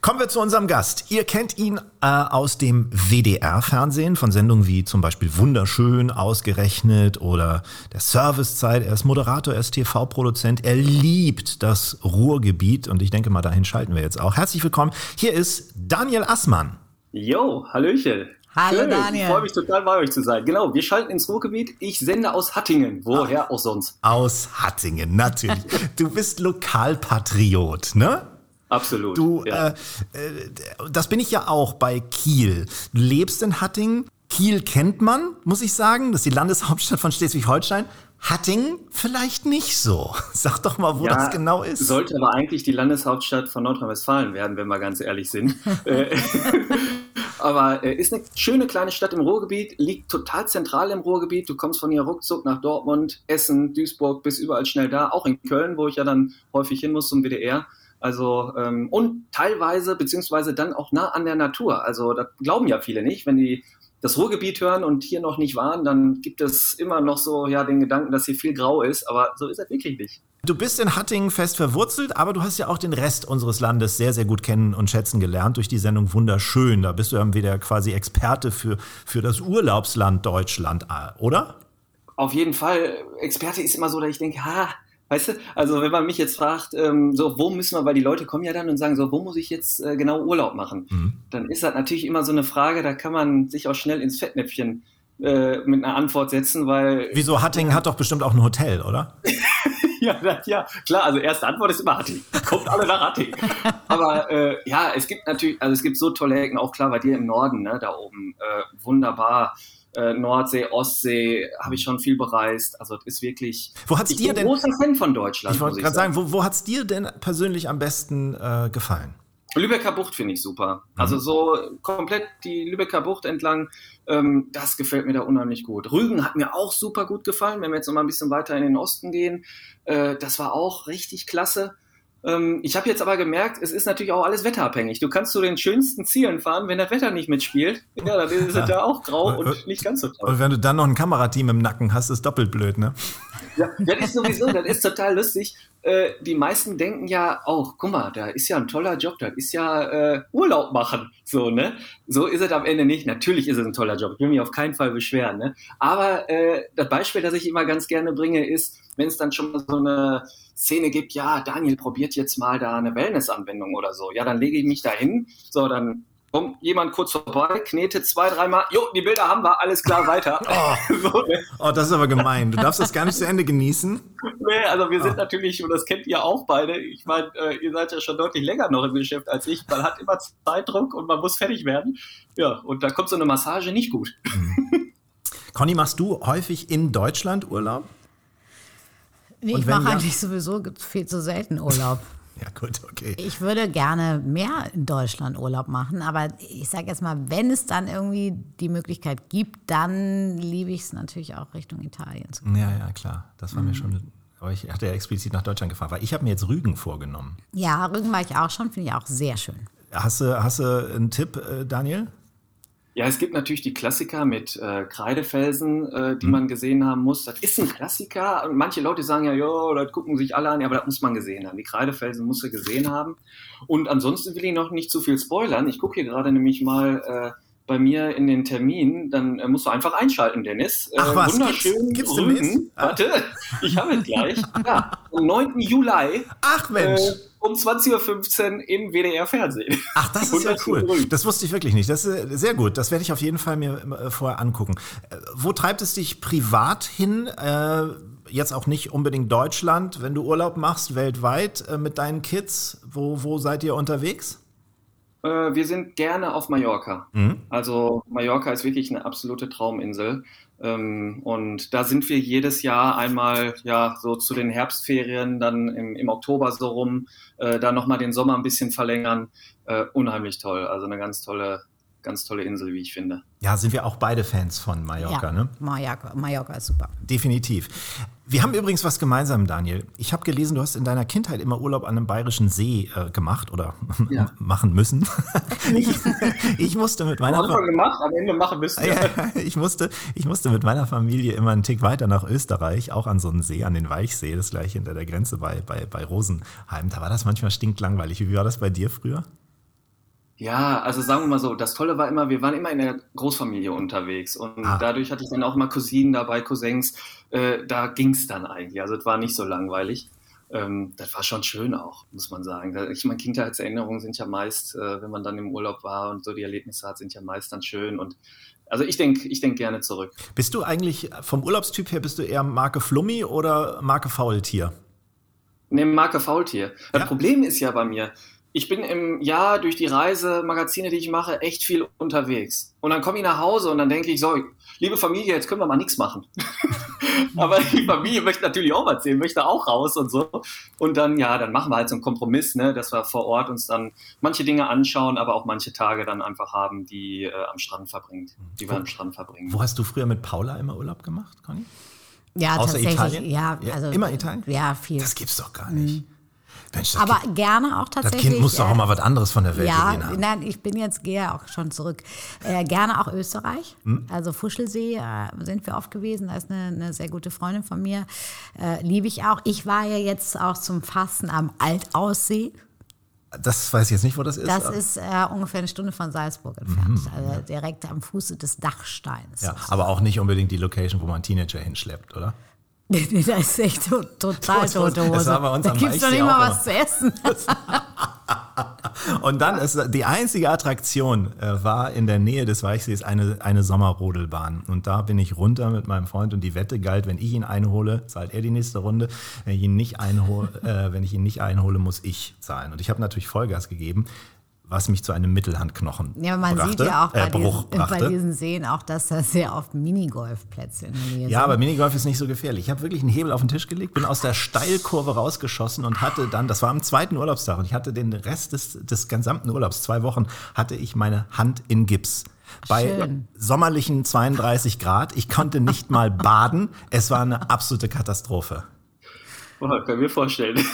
Kommen wir zu unserem Gast. Ihr kennt ihn äh, aus dem WDR-Fernsehen von Sendungen wie zum Beispiel Wunderschön, Ausgerechnet oder der Servicezeit. Er ist Moderator, er ist TV-Produzent. Er liebt das Ruhrgebiet und ich denke mal, dahin schalten wir jetzt auch. Herzlich willkommen. Hier ist Daniel Assmann. Jo, Hallöchen. Hallo Schön. Daniel. Ich freue mich total bei euch zu sein. Genau, wir schalten ins Ruhrgebiet. Ich sende aus Hattingen. Woher Ach, auch sonst? Aus Hattingen, natürlich. *laughs* du bist Lokalpatriot, ne? Absolut. Du, ja. äh, äh, das bin ich ja auch bei Kiel. Du lebst in Hattingen. Kiel kennt man, muss ich sagen. Das ist die Landeshauptstadt von Schleswig-Holstein. Hattingen vielleicht nicht so. *laughs* Sag doch mal, wo ja, das genau ist. Sollte aber eigentlich die Landeshauptstadt von Nordrhein-Westfalen werden, wenn wir ganz ehrlich sind. *laughs* Äh, *laughs* aber äh, ist eine schöne kleine Stadt im Ruhrgebiet, liegt total zentral im Ruhrgebiet. Du kommst von hier ruckzuck nach Dortmund, Essen, Duisburg, bis überall schnell da. Auch in Köln, wo ich ja dann häufig hin muss zum WDR. Also ähm, und teilweise beziehungsweise dann auch nah an der Natur. Also das glauben ja viele nicht, wenn die das Ruhrgebiet hören und hier noch nicht waren, dann gibt es immer noch so ja den Gedanken, dass hier viel grau ist, aber so ist es wirklich nicht. Du bist in Hattingen fest verwurzelt, aber du hast ja auch den Rest unseres Landes sehr, sehr gut kennen und schätzen gelernt durch die Sendung Wunderschön. Da bist du ja wieder quasi Experte für, für das Urlaubsland Deutschland, oder? Auf jeden Fall. Experte ist immer so, dass ich denke, ha, Weißt du, also wenn man mich jetzt fragt, ähm, so wo müssen wir, weil die Leute kommen ja dann und sagen so, wo muss ich jetzt äh, genau Urlaub machen? Mhm. Dann ist das natürlich immer so eine Frage, da kann man sich auch schnell ins Fettnäpfchen äh, mit einer Antwort setzen, weil. Wieso Hattingen hat doch bestimmt auch ein Hotel, oder? *laughs* ja, das, ja, klar, also erste Antwort ist immer Hattingen. Kommt alle nach Hattingen. Aber äh, ja, es gibt natürlich, also es gibt so tolle Ecken, auch klar bei dir im Norden, ne, da oben, äh, wunderbar äh, Nordsee, Ostsee, habe ich schon viel bereist. Also es ist wirklich. Wo hat's ich dir bin denn, großer Fan von Deutschland. Ich wollte gerade sagen, wo, wo hat es dir denn persönlich am besten äh, gefallen? Lübecker Bucht finde ich super. Mhm. Also so komplett die Lübecker Bucht entlang, ähm, das gefällt mir da unheimlich gut. Rügen hat mir auch super gut gefallen, wenn wir jetzt noch mal ein bisschen weiter in den Osten gehen. Äh, das war auch richtig klasse. Ähm, ich habe jetzt aber gemerkt, es ist natürlich auch alles wetterabhängig. Du kannst zu den schönsten Zielen fahren, wenn das Wetter nicht mitspielt, ja, dann ist es ja auch grau und nicht ganz so toll. Und wenn du dann noch ein Kamerateam im Nacken hast, ist doppelt blöd, ne? Ja, das ist sowieso, das ist total lustig. Äh, die meisten denken ja auch, guck mal, da ist ja ein toller Job, da ist ja äh, Urlaub machen, so, ne? So ist es am Ende nicht. Natürlich ist es ein toller Job, ich will mich auf keinen Fall beschweren, ne? Aber äh, das Beispiel, das ich immer ganz gerne bringe, ist, wenn es dann schon mal so eine Szene gibt, ja, Daniel probiert jetzt mal da eine Wellness-Anwendung oder so. Ja, dann lege ich mich da hin, so, dann kommt jemand kurz vorbei, knetet zwei, dreimal, jo, die Bilder haben wir, alles klar, weiter. *laughs* Oh, *laughs* so, ne? oh das ist aber gemein. Du darfst das gar nicht zu Ende genießen. Nee, also wir sind oh. natürlich, und das kennt ihr auch beide, ich meine, äh, ihr seid ja schon deutlich länger noch im Geschäft als ich, man hat immer Zeitdruck und man muss fertig werden. Ja, und da kommt so eine Massage nicht gut. Mhm. Conny, machst du häufig in Deutschland Urlaub? Nee, ich mache eigentlich sowieso viel zu selten Urlaub. *laughs* ja, gut, okay. Ich würde gerne mehr in Deutschland Urlaub machen, aber ich sage jetzt mal, wenn es dann irgendwie die Möglichkeit gibt, dann liebe ich es natürlich auch Richtung Italien zu gehen. Ja, ja, klar. Das war mhm. mir schon. Aber ich hatte ja explizit nach Deutschland gefahren, weil ich habe mir jetzt Rügen vorgenommen. Ja, Rügen war ich auch schon, finde ich auch sehr schön. Hast du, hast du einen Tipp, äh, Daniel? Ja, es gibt natürlich die Klassiker mit äh, Kreidefelsen, äh, die mhm. man gesehen haben muss. Das ist ein Klassiker. Und manche Leute sagen ja, jo, das gucken sich alle an, ja, aber das muss man gesehen haben. Die Kreidefelsen muss er gesehen haben. Und ansonsten will ich noch nicht zu viel spoilern. Ich gucke hier gerade nämlich mal äh, bei mir in den Termin, dann äh, musst du einfach einschalten, Dennis. Ach was, wunderschön gibt's, gibt's Rügen. Ah. Warte, *laughs* ich habe es gleich. Ja, am 9. Juli. Ach Mensch. Um 20.15 Uhr im WDR-Fernsehen. Ach, das ist ja cool. Das wusste ich wirklich nicht. Das ist äh, sehr gut. Das werde ich auf jeden Fall mir äh, vorher angucken. Äh, wo treibt es dich privat hin? jetzt auch nicht unbedingt Deutschland, wenn du Urlaub machst, weltweit mit deinen Kids. Wo, wo seid ihr unterwegs? Wir sind gerne auf Mallorca. Mhm. Also Mallorca ist wirklich eine absolute Trauminsel. Ähm, und da sind wir jedes Jahr einmal ja so zu den Herbstferien, dann im, im Oktober so rum, äh, dann nochmal den Sommer ein bisschen verlängern. Äh, unheimlich toll. Also eine ganz tolle ganz tolle Insel, wie ich finde. Ja, sind wir auch beide Fans von Mallorca, ja, ne? Mallorca, Mallorca ist super. Definitiv. Wir haben übrigens was gemeinsam, Daniel. Ich habe gelesen, du hast in deiner Kindheit immer Urlaub an einem bayerischen See äh, gemacht oder *laughs* ja. machen müssen. *laughs* ich, ich, musste mit meiner Am gemacht, am Ende machen müssen. Ja. ich, musste, ich musste mit meiner Familie immer einen Tick weiter nach Österreich, auch an so einen See, an den Weichsee, das gleich hinter der Grenze bei, bei, bei Rosenheim. Da war das manchmal stinklangweilig. Wie war das bei dir früher? Ja, also sagen wir mal so, das Tolle war immer, wir waren immer in der Großfamilie unterwegs und ah. dadurch hatte ich dann auch immer Cousinen dabei, Cousins. Äh, da ging's dann eigentlich. Also es war nicht so langweilig. Ähm, das war schon schön auch, muss man sagen. Ich meine, Kindheitserinnerungen sind ja meist, äh, wenn man dann im Urlaub war und so die Erlebnisse hat, sind ja meist dann schön und also ich denke ich denk gerne zurück. Bist du eigentlich vom Urlaubstyp her, bist du eher Marke Flummi oder Marke Faultier? Ne, Marke Faultier. Das ja? Problem ist ja bei mir, ich bin im Jahr durch die Reisemagazine, die ich mache, echt viel unterwegs. Und dann komme ich nach Hause und dann denke ich so, liebe Familie, jetzt können wir mal nichts machen. *laughs* Aber die Familie möchte natürlich auch was sehen, möchte auch raus und so. Und dann, ja, dann machen wir halt so einen Kompromiss, ne, dass wir vor Ort uns dann manche Dinge anschauen, aber auch manche Tage dann einfach haben, die äh, am Strand verbringt, die wir wo, am Strand verbringen. Wo hast du früher mit Paula immer Urlaub gemacht, Conny? Ja, Außer tatsächlich. Italien? Ja, also, immer Italien? Ja, viel. Das gibt's doch gar nicht. Mhm. Mensch, aber kind, gerne auch tatsächlich. Das Kind muss doch auch äh, mal was anderes von der Welt ja, gesehen haben. Nein, ich bin jetzt, gehe auch schon zurück. Äh, gerne auch Österreich. Hm? Also Fuschelsee äh, sind wir oft gewesen. Da ist eine, eine sehr gute Freundin von mir. Äh, Liebe ich auch. Ich war ja jetzt auch zum Fasten am Altaussee. Das weiß ich jetzt nicht, wo das ist. Das ist äh, ungefähr eine Stunde von Salzburg entfernt. Mhm, also direkt am Fuße des Dachsteins. Ja, aber auch nicht unbedingt die Location, wo man Teenager hinschleppt, oder? *laughs* Das ist echt total tote Hose. Das war bei uns da gibt es doch nicht mal was zu essen. *laughs* Und dann ist die einzige Attraktion äh, war in der Nähe des Weichsees eine, eine Sommerrodelbahn. Und da bin ich runter mit meinem Freund und die Wette galt, wenn ich ihn einhole, zahlt er die nächste Runde. Wenn ich ihn nicht einhole, *laughs* äh, wenn ich ihn nicht einhole, muss ich zahlen. Und ich habe natürlich Vollgas gegeben was mich zu einem Mittelhandknochen Ja, man brachte, sieht ja auch bei, äh, Bruch diesen, bei diesen Seen auch, dass da sehr oft Minigolfplätze in der Nähe sind. Ja, aber Minigolf ist nicht so gefährlich. Ich habe wirklich einen Hebel auf den Tisch gelegt, bin aus der Steilkurve rausgeschossen und hatte dann, das war am zweiten Urlaubstag und ich hatte den Rest des, des gesamten Urlaubs, zwei Wochen, hatte ich meine Hand in Gips. Bei Schön. sommerlichen 32 Grad. Ich konnte nicht *laughs* mal baden. Es war eine absolute Katastrophe. Oh, kann mir vorstellen.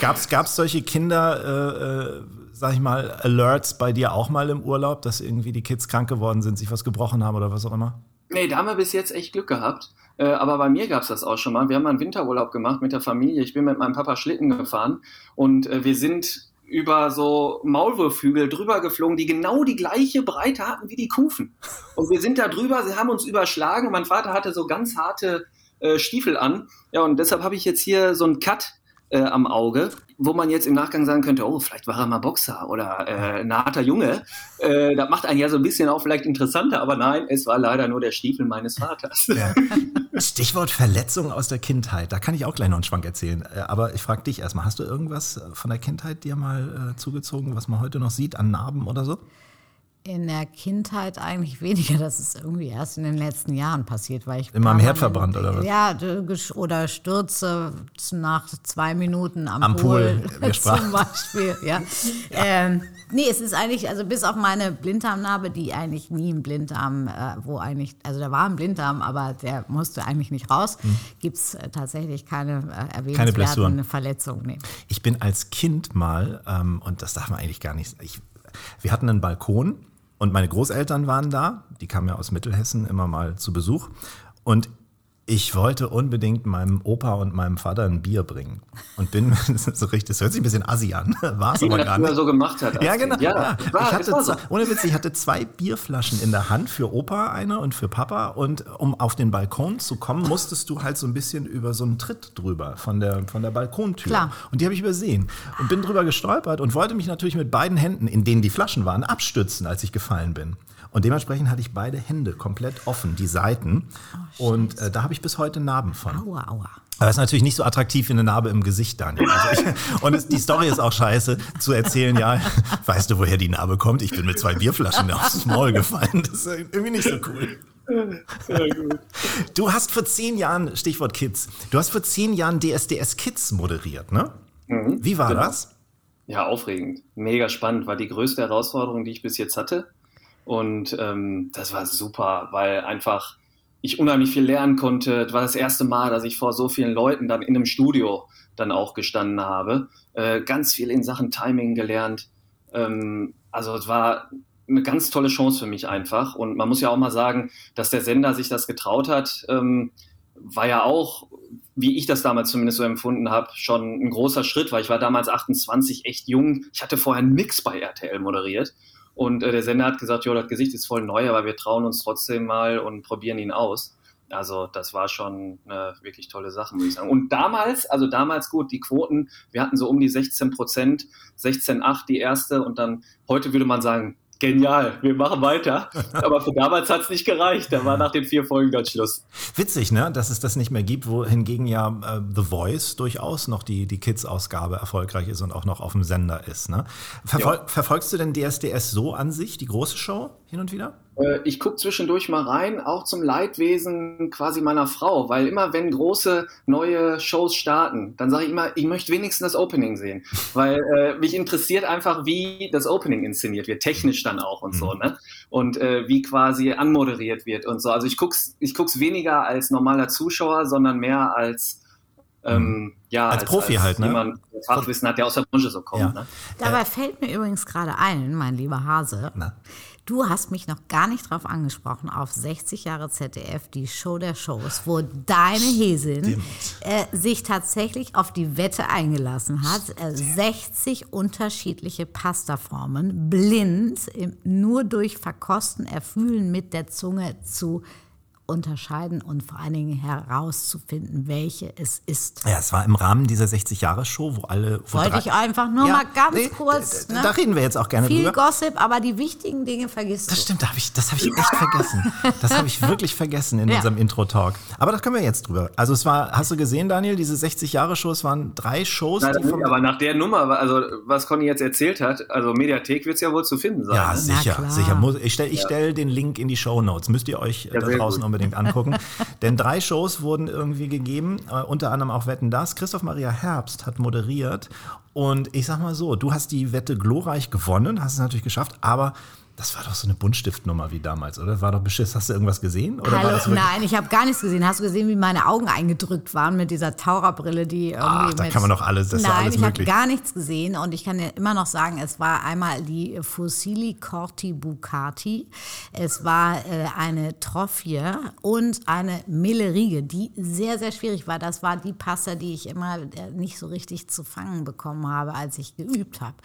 Gab es solche Kinder, äh, äh sag ich mal, Alerts bei dir auch mal im Urlaub, dass irgendwie die Kids krank geworden sind, sich was gebrochen haben oder was auch immer? Nee, da haben wir bis jetzt echt Glück gehabt. Äh, aber bei mir gab es das auch schon mal. Wir haben mal einen Winterurlaub gemacht mit der Familie. Ich bin mit meinem Papa Schlitten gefahren und äh, wir sind über so Maulwurfhügel drüber geflogen, die genau die gleiche Breite hatten wie die Kufen. Und wir sind da drüber, sie haben uns überschlagen. Mein Vater hatte so ganz harte äh, Stiefel an. Ja, und deshalb habe ich jetzt hier so einen Cut äh, am Auge, wo man jetzt im Nachgang sagen könnte, oh, vielleicht war er mal Boxer oder äh, ein harter Junge. Äh, das macht einen ja so ein bisschen auch vielleicht interessanter, aber nein, es war leider nur der Stiefel meines Vaters. Ja. Stichwort Verletzung aus der Kindheit, da kann ich auch gleich noch einen Schwank erzählen. Äh, aber ich frage dich erstmal, hast du irgendwas von der Kindheit dir mal äh, zugezogen, was man heute noch sieht an Narben oder so? In der Kindheit eigentlich weniger. Das ist irgendwie erst in den letzten Jahren passiert, weil ich immer am Herd verbrannt oder was? Ja, oder Stürze nach zwei Minuten am, am Pool, Pool *laughs* zum Beispiel. Ja. *laughs* ja. Ähm, nee, es ist eigentlich, also bis auf meine Blinddarmnarbe, die eigentlich nie ein Blinddarm, äh, wo eigentlich, also da war ein Blinddarm, aber der musste eigentlich nicht raus, hm. gibt es äh, tatsächlich keine äh, erwähnenswerten keine Verletzungen. Nee. Ich bin als Kind mal, ähm, und das darf man eigentlich gar nicht, ich, wir hatten einen Balkon und meine Großeltern waren da, die kamen ja aus Mittelhessen immer mal zu Besuch. Und ich wollte unbedingt meinem Opa und meinem Vater ein Bier bringen und bin *laughs* so richtig, das hört sich ein bisschen assi an, *laughs* war es aber gar nicht. so gemacht hat. Ja, genau. Ja, ja. War, ich hatte so. ohne Witz, ich hatte zwei Bierflaschen in der Hand für Opa eine und für Papa und um auf den Balkon zu kommen, musstest du halt so ein bisschen über so einen Tritt drüber von der von der Balkontür Klar. und die habe ich übersehen und bin drüber gestolpert und wollte mich natürlich mit beiden Händen, in denen die Flaschen waren, abstützen, als ich gefallen bin. Und dementsprechend hatte ich beide Hände komplett offen, die Seiten. Oh, und äh, da habe ich bis heute Narben von. Aua, aua. Aber das ist natürlich nicht so attraktiv wie eine Narbe im Gesicht, Daniel. Also ich, *laughs* und es, die Story ist auch scheiße, zu erzählen, ja, *laughs* weißt du, woher die Narbe kommt? Ich bin mit zwei Bierflaschen *laughs* aufs Maul gefallen. Das ist irgendwie nicht so cool. Du hast vor zehn Jahren, Stichwort Kids, du hast vor zehn Jahren DSDS Kids moderiert, ne? Mhm, wie war genau. das? Ja, aufregend. Mega spannend. War die größte Herausforderung, die ich bis jetzt hatte. Und ähm, das war super, weil einfach ich unheimlich viel lernen konnte. Das war das erste Mal, dass ich vor so vielen Leuten dann in einem Studio dann auch gestanden habe. Äh, ganz viel in Sachen Timing gelernt. Ähm, also es war eine ganz tolle Chance für mich einfach. Und man muss ja auch mal sagen, dass der Sender sich das getraut hat, ähm, war ja auch, wie ich das damals zumindest so empfunden habe, schon ein großer Schritt, weil ich war damals 28, echt jung. Ich hatte vorher nix bei RTL moderiert. Und äh, der Sender hat gesagt, jo, das Gesicht ist voll neu, aber wir trauen uns trotzdem mal und probieren ihn aus. Also das war schon eine wirklich tolle Sache, muss ich sagen. Und damals, also damals gut, die Quoten, wir hatten so um die 16 Prozent, 16,8 die erste und dann, heute würde man sagen, genial, wir machen weiter. *laughs* Aber für damals hat es nicht gereicht. Da war nach den vier Folgen dann Schluss. Witzig, ne, dass es das nicht mehr gibt, wohingegen ja äh, The Voice durchaus noch die, die Kids-Ausgabe erfolgreich ist und auch noch auf dem Sender ist. Ne? Verfol ja. Verfolgst du denn DSDS so an sich, die große Show, hin und wieder? Äh, ich gucke zwischendurch mal rein, auch zum Leidwesen quasi meiner Frau, weil immer wenn große neue Shows starten, dann sage ich immer, ich möchte wenigstens das Opening sehen, *laughs* weil äh, mich interessiert einfach, wie das Opening inszeniert wird, technisch dann auch und mhm. so, ne? Und äh, wie quasi anmoderiert wird und so. Also ich guck's, ich guck's weniger als normaler Zuschauer, sondern mehr als ähm, mhm. ja, als, als Profi als halt, ne? Jemand Fachwissen hat, der aus der Branche so kommt. Ja. Ne? Dabei äh, fällt mir übrigens gerade ein, mein lieber Hase. Na? Du hast mich noch gar nicht drauf angesprochen, auf 60 Jahre ZDF, die Show der Shows, wo deine Häsin äh, sich tatsächlich auf die Wette eingelassen hat, äh, 60 unterschiedliche Pastaformen blind nur durch Verkosten, Erfühlen mit der Zunge zu unterscheiden und vor allen Dingen herauszufinden, welche es ist. Ja, es war im Rahmen dieser 60-Jahre-Show, wo alle. Wo Wollte ich einfach nur ja, mal ganz nee, kurz. Ne? Da reden wir jetzt auch gerne Viel drüber. Gossip, aber die wichtigen Dinge vergisst das du. Das stimmt, hab ich, das habe ich echt vergessen. Das habe ich *laughs* wirklich vergessen in ja. unserem Intro-Talk. Aber da können wir jetzt drüber. Also es war, hast du gesehen, Daniel, diese 60-Jahre-Show, es waren drei Shows. Nein, nicht, aber nach der Nummer, also was Conny jetzt erzählt hat, also Mediathek wird es ja wohl zu finden sein. Ja, ne? sicher, sicher. Ich stelle ich stell den Link in die Show Notes. Müsst ihr euch ja, da draußen gut. Unbedingt angucken. *laughs* Denn drei Shows wurden irgendwie gegeben, äh, unter anderem auch Wetten das. Christoph Maria Herbst hat moderiert. Und ich sag mal so, du hast die Wette glorreich gewonnen, hast es natürlich geschafft, aber das war doch so eine Buntstiftnummer wie damals, oder? War doch beschiss. Hast du irgendwas gesehen? Oder Hallo, nein, ich habe gar nichts gesehen. Hast du gesehen, wie meine Augen eingedrückt waren mit dieser Taucherbrille, die irgendwie. Ach, da kann man doch alles, das nein, alles ich habe gar nichts gesehen und ich kann dir immer noch sagen, es war einmal die Fossili Corti Bucati, es war äh, eine Trophie und eine Millerige, die sehr, sehr schwierig war. Das war die Pasta, die ich immer äh, nicht so richtig zu fangen bekommen habe, als ich geübt habe.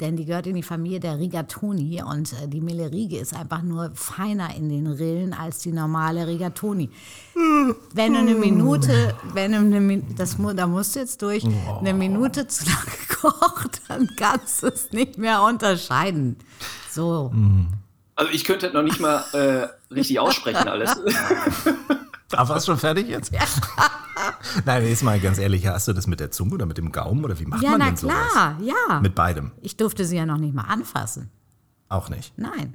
Denn die gehört in die Familie der Rigatoni und äh, die Mille ist einfach nur feiner in den Rillen als die normale Rigatoni. Wenn du eine Minute, wenn du eine das da musst du jetzt durch, eine Minute zu lange *laughs* kocht, dann kannst du es nicht mehr unterscheiden. So. Also ich könnte noch nicht mal äh, richtig aussprechen alles. Aber warst schon fertig jetzt? Ja. *laughs* Nein, jetzt mal ganz ehrlich, hast du das mit der Zunge oder mit dem Gaumen oder wie macht ja, man na denn sowas? Ja, ja. Mit beidem. Ich durfte sie ja noch nicht mal anfassen. Auch nicht? Nein.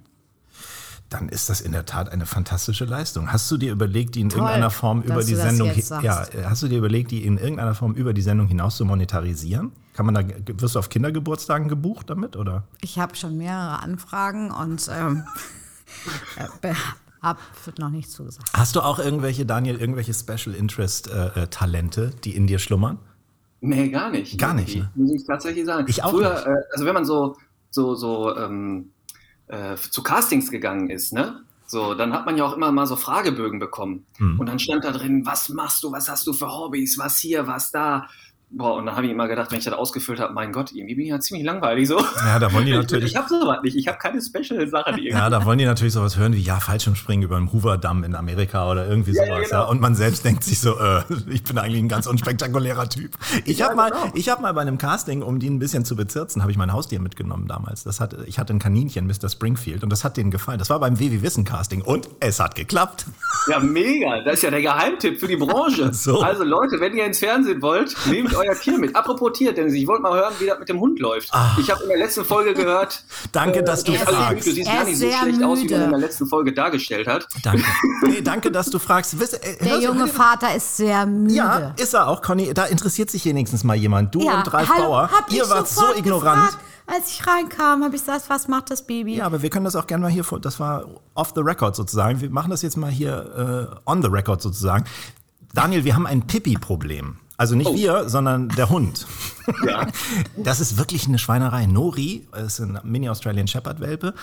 Dann ist das in der Tat eine fantastische Leistung. Hast du dir überlegt, die in Toll, irgendeiner Form über die Sendung, ja, hast du dir überlegt, die in irgendeiner Form über die Sendung hinaus zu monetarisieren? Kann man da, wirst du auf Kindergeburtstagen gebucht damit oder? Ich habe schon mehrere Anfragen und ähm, *laughs* äh, hab noch nicht zugesagt. Hast du auch irgendwelche, Daniel, irgendwelche Special Interest äh, äh Talente, die in dir schlummern? Nee, gar nicht. Gar nicht. Ne? Muss ich tatsächlich sagen. Ich auch Früher, äh, also wenn man so, so, so ähm, äh, zu Castings gegangen ist, ne? So, dann hat man ja auch immer mal so Fragebögen bekommen. Mhm. Und dann stand da drin, was machst du, was hast du für Hobbys, was hier, was da. Boah, und dann habe ich immer gedacht, wenn ich das ausgefüllt habe, mein Gott, irgendwie bin ich ja ziemlich langweilig so. Ja, da wollen die *laughs* natürlich. ich, ich habe sowas nicht, ich habe keine Special-Sache. Ja, da wollen die natürlich sowas hören wie, ja, Fallschirmspringen über den Hoover-Damm in Amerika oder irgendwie ja, sowas. Ja, genau. Und man selbst denkt sich so, äh, ich bin eigentlich ein ganz unspektakulärer Typ. Ich habe mal, genau. ich hab mal bei einem Casting, um die ein bisschen zu bezirzen, habe ich mein Haustier mitgenommen damals. Das hat, ich hatte ein Kaninchen, Mr. Springfield, und das hat denen gefallen. Das war beim WW Wissen Casting und es hat geklappt. Ja, mega. Das ist ja der Geheimtipp für die Branche. *laughs* So. Also Leute, wenn ihr ins Fernsehen wollt, nehmt euer Tier mit. Apropos apropos Tiertennis, ich wollte mal hören, wie das mit dem Hund läuft. Ach. Ich habe in der letzten Folge gehört. *laughs* danke, dass du äh, fragst. Also, du siehst gar nicht so schlecht müde. aus, wie man in der letzten Folge dargestellt hat. Danke. *laughs* Nee, danke, dass du fragst. Wiss, äh, der junge du, Vater ist sehr müde. Ja, ist er auch, Conny. Da interessiert sich wenigstens mal jemand. Du ja, und Ralf hallo, Bauer, ihr wart so ignorant. Gefragt Als ich reinkam, habe ich gesagt, was macht das Baby? Ja, aber wir können das auch gerne mal hier, vor- das war off the record sozusagen. Wir machen das jetzt mal hier äh, on the record sozusagen. Daniel, wir haben ein Pipi-Problem. Also nicht wir, sondern der Hund. *laughs* Ja. Das ist wirklich eine Schweinerei. Nori ist ein Mini-Australian Shepherd-Welpe.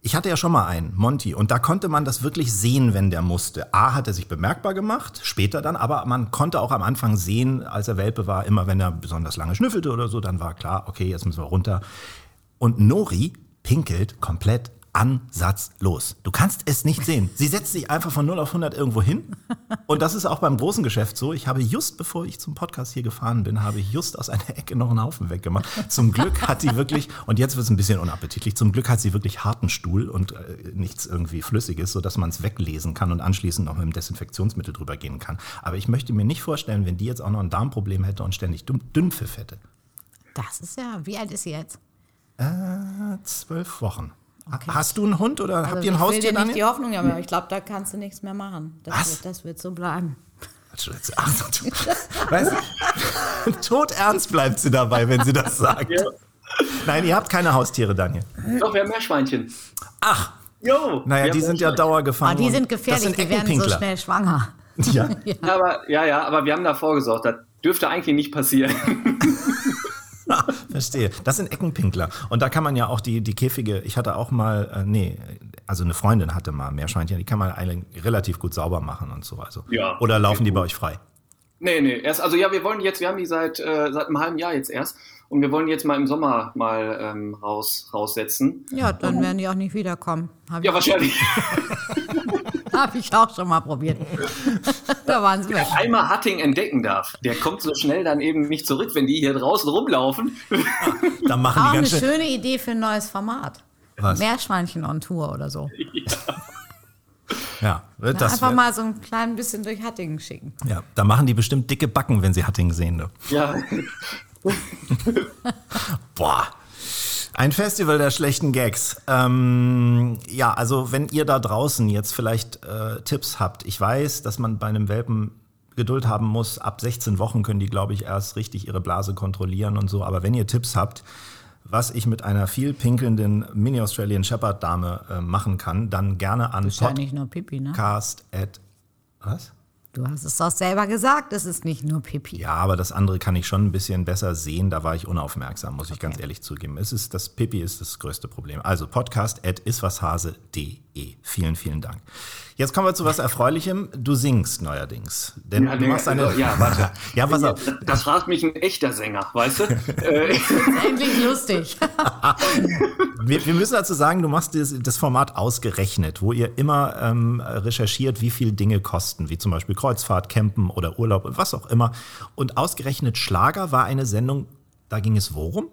Ich hatte ja schon mal einen, Monty, und da konnte man das wirklich sehen, wenn der musste. A hat er sich bemerkbar gemacht, später dann, aber man konnte auch am Anfang sehen, als er Welpe war, immer wenn er besonders lange schnüffelte oder so, dann war klar, okay, jetzt müssen wir runter. Und Nori pinkelt komplett ansatzlos. Du kannst es nicht sehen. Sie setzt sich einfach von 0 auf 100 irgendwo hin. Und das ist auch beim großen Geschäft so. Ich habe just, bevor ich zum Podcast hier gefahren bin, habe ich just aus einer Ecke noch einen Haufen weggemacht. Zum Glück hat die wirklich, und jetzt wird es ein bisschen unappetitlich, zum Glück hat sie wirklich harten Stuhl und äh, nichts irgendwie Flüssiges, sodass man es weglesen kann und anschließend noch mit dem Desinfektionsmittel drüber gehen kann. Aber ich möchte mir nicht vorstellen, wenn die jetzt auch noch ein Darmproblem hätte und ständig Dünn- Dünnpfiff hätte. Das ist ja, wie alt ist sie jetzt? Zwölf Wochen. Ha- Hast du einen Hund oder habt Also ihr ein ich will Haustier, dir nicht die? Hoffnung aber ich glaube, da kannst du nichts mehr machen. Das, Was? Wird, das wird so bleiben. Ach, du, weißt du, *laughs* todernst bleibt sie dabei, wenn sie das sagt. Ja. Nein, ihr habt keine Haustiere, Daniel. Doch, wir haben Meerschweinchen. Ach, Jo. naja, die sind ja dauergefangen. Ah, die sind gefährlich, Das sind die werden so schnell schwanger. *laughs* Ja. Ja, aber, ja, ja, aber wir haben da vorgesorgt. Das dürfte eigentlich nicht passieren. *laughs* Verstehe. Das sind Eckenpinkler. Und da kann man ja auch die, die Käfige, ich hatte auch mal, äh, nee, also eine Freundin hatte mal Meerschweinchen, die kann man eigentlich relativ gut sauber machen und so. Also. Ja, Oder laufen die bei gut. euch frei? Nee, nee, erst, also ja, wir wollen jetzt, wir haben die seit, äh, seit einem halben Jahr jetzt erst und wir wollen jetzt mal im Sommer mal ähm, raus, raussetzen. Ja, dann werden die auch nicht wiederkommen. Ja, ich, wahrscheinlich. *laughs* *laughs* hab ich auch schon mal probiert. *laughs* da waren sie weg. Einmal Hatting entdecken darf, der kommt so schnell dann eben nicht zurück, wenn die hier draußen rumlaufen. *laughs* Da machen Auch die eine ganz schön. schöne Idee für ein neues Format. Was? Meerschweinchen on Tour oder so. Ja, Na, das einfach mal so ein klein bisschen durch Hattingen schicken. ja, da machen die bestimmt dicke Backen, wenn sie Hattingen sehen. Du. Ja, Boah. Ein Festival der schlechten Gags. Ähm, ja, also wenn ihr da draußen jetzt vielleicht äh, Tipps habt. Ich weiß, dass man bei einem Welpen Geduld haben muss. Ab 16 Wochen können die, glaube ich, erst richtig ihre Blase kontrollieren und so. Aber wenn ihr Tipps habt, was ich mit einer viel pinkelnden Mini-Australian Shepherd Dame äh, machen kann, dann gerne an ja nicht nur Pipi, ne? podcast at was? Du hast es doch selber gesagt, es ist nicht nur Pipi. Ja, aber das andere kann ich schon ein bisschen besser sehen. Da war ich unaufmerksam, muss ich ganz ehrlich zugeben. Es ist, das Pipi ist das größte Problem. Also podcast at iswashase.de. Vielen, vielen Dank. Jetzt kommen wir zu was Erfreulichem. Du singst neuerdings. Denn ja, du machst eine. also, ja, warte. *laughs* ja, pass auf. Da, *laughs* da fragt mich ein echter Sänger, weißt du? äh, *laughs* Endlich lustig. Wir, wir müssen dazu sagen, du machst das, das Format ausgerechnet, wo ihr immer ähm, recherchiert, wie viel Dinge kosten, wie zum Beispiel Kreuzfahrt, Campen oder Urlaub und was auch immer. Und ausgerechnet Schlager war eine Sendung, da ging es worum?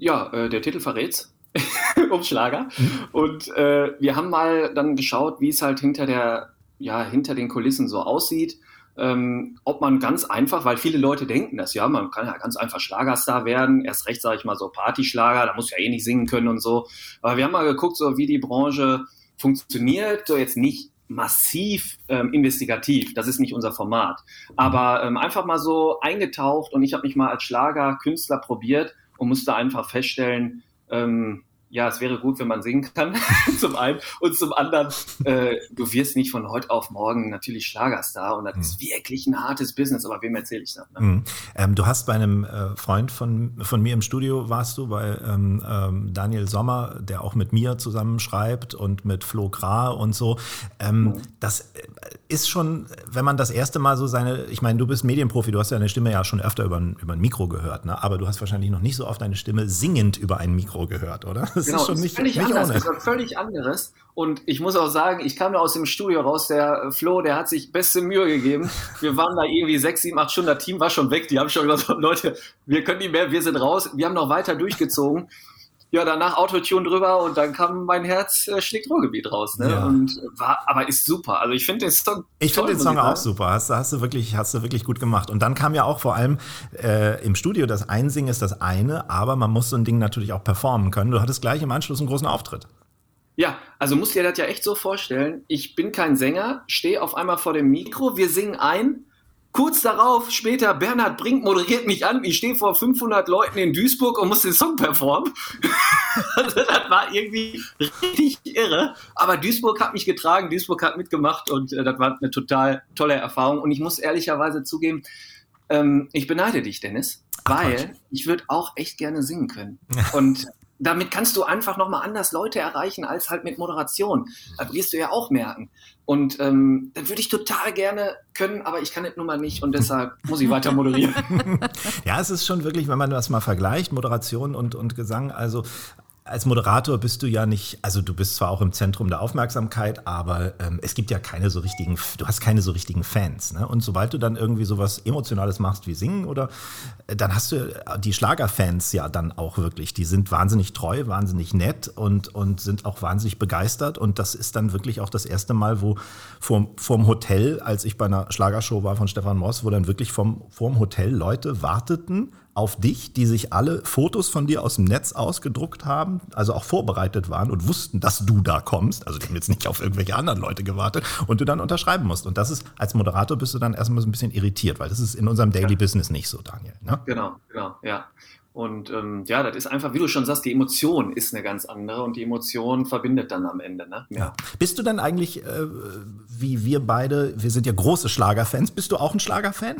ja, äh, der Titel verrät's. *laughs* um Schlager. Und äh, wir haben mal dann geschaut, wie es halt hinter der, ja, hinter den Kulissen so aussieht. Ähm, ob man ganz einfach, weil viele Leute denken das, ja, man kann ja ganz einfach Schlagerstar werden, erst recht, sage ich mal, so Partyschlager, da muss ja eh nicht singen können und so. Aber wir haben mal geguckt, so wie die Branche funktioniert, so jetzt nicht massiv ähm, investigativ, das ist nicht unser Format, aber ähm, einfach mal so eingetaucht und ich habe mich mal als Schlagerkünstler probiert und musste einfach feststellen, ähm, ja, es wäre gut, wenn man singen kann, *laughs* zum einen. Und zum anderen, äh, du wirst nicht von heute auf morgen natürlich Schlagerstar und das ist wirklich ein hartes Business, aber wem erzähle ich das? Ne? Mhm. Ähm, du hast bei einem äh, Freund von, von mir im Studio, warst du, bei ähm, ähm, Daniel Sommer, der auch mit mir zusammen schreibt und mit Flo Kra und so. Ähm, Das äh, ist schon, wenn man das erste Mal so seine, ich meine, du bist Medienprofi, du hast deine Stimme ja schon öfter über ein, über ein Mikro gehört, ne? aber du hast wahrscheinlich noch nicht so oft deine Stimme singend über ein Mikro gehört, oder? Das Genau, ist schon nicht, völlig nicht anders. ohne. Das war völlig anderes. Und ich muss auch sagen, ich kam da aus dem Studio raus, der äh, Flo, der hat sich beste Mühe gegeben. Wir waren da irgendwie sechs, sieben, acht Stunden, das Team war schon weg. Die haben schon gesagt, *laughs* Leute, wir können nicht mehr, wir sind raus. Wir haben noch weiter durchgezogen. Ja, danach Autotune drüber und dann kam mein Herz äh, schlägt Ruhrgebiet raus. Ne? Ja. Und war, aber ist super. Also ich finde den Song. Ich finde den Song auch super. Hast, du- hast, du wirklich, hast du wirklich gut gemacht. Und dann kam ja auch vor allem äh, im Studio, das Einsingen ist das eine, aber man muss so ein Ding natürlich auch performen können. Du hattest gleich im Anschluss einen großen Auftritt. Ja, also musst dir das ja echt so vorstellen. Ich bin kein Sänger, stehe auf einmal vor dem Mikro, wir singen ein Kurz darauf, später, Bernhard Brink moderiert mich an. Ich stehe vor 500 Leuten in Duisburg und muss den Song performen. also *laughs* das war irgendwie richtig irre. Aber Duisburg hat mich getragen, Duisburg hat mitgemacht und äh, das war eine total tolle Erfahrung. Und ich muss ehrlicherweise zugeben, ähm, ich beneide dich, Dennis, weil ich würde auch echt gerne singen können. *laughs* Und damit kannst du einfach nochmal anders Leute erreichen als halt mit Moderation. Das wirst du ja auch merken. Und ähm, dann würde ich total gerne können, aber ich kann es nun mal nicht und deshalb muss ich weiter moderieren. *laughs* ja, es ist schon wirklich, wenn man das mal vergleicht, Moderation und, und Gesang, also als Moderator bist du ja nicht, also du bist zwar auch im Zentrum der Aufmerksamkeit, aber ähm, es gibt ja keine so richtigen, du hast keine so richtigen Fans. Ne? Und sobald du dann irgendwie sowas Emotionales machst wie Singen oder äh, dann hast du die Schlagerfans ja dann auch wirklich, die sind wahnsinnig treu, wahnsinnig nett und, und sind auch wahnsinnig begeistert. Und das ist dann wirklich auch das erste Mal, wo vorm, vorm Hotel, als ich bei einer Schlagershow war von Stefan Moss, wo dann wirklich vom, vorm Hotel Leute warteten auf dich, die sich alle Fotos von dir aus dem Netz ausgedruckt haben, also auch vorbereitet waren und wussten, dass du da kommst. Also die haben jetzt nicht auf irgendwelche anderen Leute gewartet und du dann unterschreiben musst. Und das ist, als Moderator bist du dann erstmal so ein bisschen irritiert, weil das ist in unserem Daily ja. Business nicht so, Daniel. Ne? Genau, genau, ja. Und ähm, ja, das ist einfach, wie du schon sagst, die Emotion ist eine ganz andere und die Emotion verbindet dann am Ende. Ne? Ja. ja. Bist du dann eigentlich, äh, wie wir beide, wir sind ja große Schlagerfans, bist du auch ein Schlagerfan?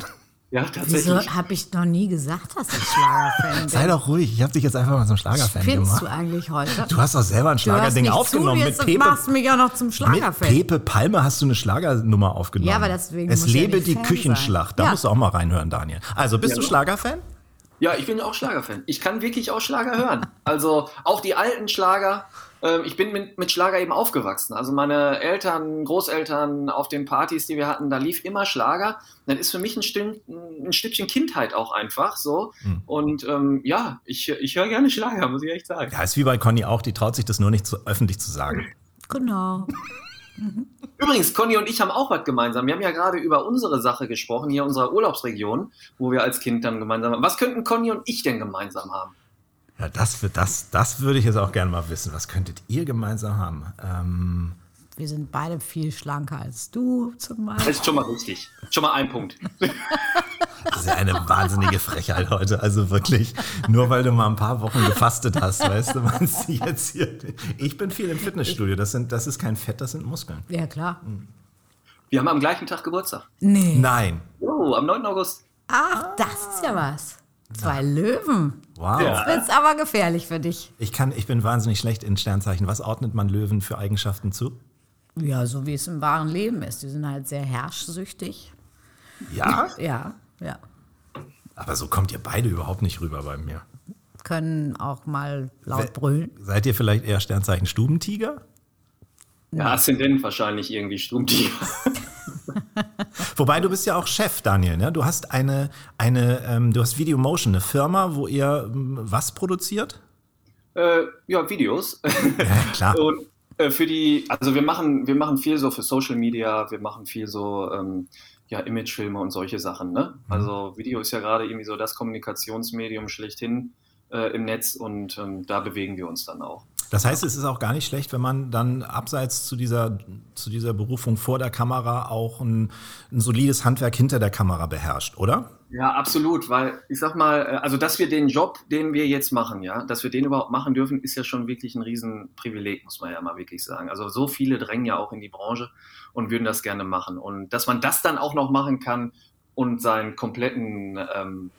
Ja, tatsächlich. Wieso habe ich noch nie gesagt, dass ich Schlagerfan bin? Sei doch ruhig, ich habe dich jetzt einfach mal zum Schlagerfan gemacht. Findest du eigentlich heute? Du hast doch selber ein Schlagerding aufgenommen. Du mit Pepe, machst mich auch noch zum Schlagerfan. Mit Pepe Palme hast du eine Schlagernummer aufgenommen. Ja, aber deswegen Es lebe ja die Fan Küchenschlacht. Sein. Da ja. musst du auch mal reinhören, Daniel. Also, bist ja, du Schlagerfan? Ja, ich bin auch Schlagerfan. Ich kann wirklich auch Schlager hören. Also auch die alten Schlager. Ähm, ich bin mit, mit Schlager eben aufgewachsen. Also meine Eltern, Großeltern auf den Partys, die wir hatten, da lief immer Schlager. Das ist für mich ein, Stück, ein Stückchen Kindheit auch einfach so. Mhm. Und ähm, ja, ich, ich höre gerne Schlager, muss ich echt sagen. Ja, ist wie bei Conny auch, die traut sich das nur nicht zu, öffentlich zu sagen. Genau. *laughs* Übrigens, Conny und ich haben auch was gemeinsam. Wir haben ja gerade über unsere Sache gesprochen, hier unserer Urlaubsregion, wo wir als Kind dann gemeinsam haben. Was könnten Conny und ich denn gemeinsam haben? Ja, das, das, das würde ich jetzt auch gerne mal wissen. Was könntet ihr gemeinsam haben? Ähm wir sind beide viel schlanker als du zum Beispiel. Das ist schon mal richtig. Schon mal ein Punkt. Das ist ja eine wahnsinnige Frechheit heute. Also wirklich, nur weil du mal ein paar Wochen gefastet hast, weißt du, meinst du jetzt hier. Ich bin viel im Fitnessstudio. Das, sind, das ist kein Fett, das sind Muskeln. Ja, klar. Wir haben am gleichen Tag Geburtstag. Nee. Nein. Oh, am 9. August. Ach, das ist ja was. Zwei Löwen. Wow. Jetzt wird es aber gefährlich für dich. Ich, kann, ich bin wahnsinnig schlecht in Sternzeichen. Was ordnet man Löwen für Eigenschaften zu? Ja, so wie es im wahren Leben ist. Die sind halt sehr herrschsüchtig. Ja? Ja, ja. Aber so kommt ihr beide überhaupt nicht rüber bei mir. Können auch mal laut brüllen. Seid ihr vielleicht eher Sternzeichen Stubentiger? Ja, Aszendent wahrscheinlich irgendwie Stubentiger. *laughs* Wobei du bist ja auch Chef, Daniel. Ne? Du hast eine, eine ähm, du hast Video Motion, eine Firma, wo ihr ähm, was produziert? Äh, ja, Videos. *laughs* Ja, klar. Und äh, für die, also wir machen, wir machen viel so für Social Media, wir machen viel so ähm, ja, Imagefilme und solche Sachen. Ne? Mhm. Also Video ist ja gerade irgendwie so das Kommunikationsmedium schlechthin äh, im Netz und ähm, da bewegen wir uns dann auch. Das heißt, es ist auch gar nicht schlecht, wenn man dann abseits zu dieser, zu dieser Berufung vor der Kamera auch ein, ein solides Handwerk hinter der Kamera beherrscht, oder? Ja, absolut, weil ich sag mal, äh, also dass wir den Job, den wir jetzt machen, ja, dass wir den überhaupt machen dürfen, ist ja schon wirklich ein Riesenprivileg, muss man ja mal wirklich sagen. Also so viele drängen ja auch in die Branche und würden das gerne machen. Und dass man das dann auch noch machen kann und seinen kompletten ähm,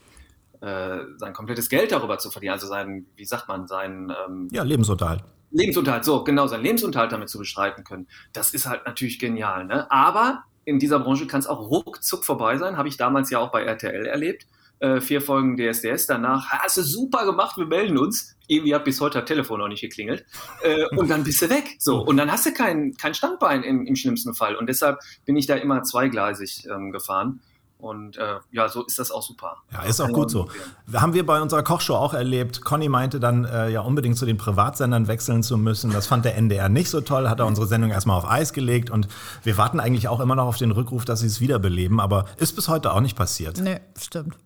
äh, sein komplettes Geld darüber zu verdienen, also sein, wie sagt man, sein ähm, ja, Lebensunterhalt. Lebensunterhalt, so, genau, sein Lebensunterhalt damit zu bestreiten können. Das ist halt natürlich genial. Ne? Aber in dieser Branche kann es auch ruckzuck vorbei sein, habe ich damals ja auch bei RTL erlebt. Äh, vier Folgen DSDS, danach hast du super gemacht, wir melden uns. Irgendwie hat bis heute das Telefon noch nicht geklingelt. Äh, und dann bist du weg. So, und dann hast du kein, kein Standbein im, im schlimmsten Fall. Und deshalb bin ich da immer zweigleisig ähm, gefahren. Und äh, ja, so ist das auch super. Ja, ist auch gut so. Haben wir bei unserer Kochshow auch erlebt. Conny meinte dann äh, ja unbedingt zu den Privatsendern wechseln zu müssen. Das fand der NDR nicht so toll, hat er unsere Sendung erstmal auf Eis gelegt und wir warten eigentlich auch immer noch auf den Rückruf, dass sie es wiederbeleben, aber ist bis heute auch nicht passiert. Nee, stimmt.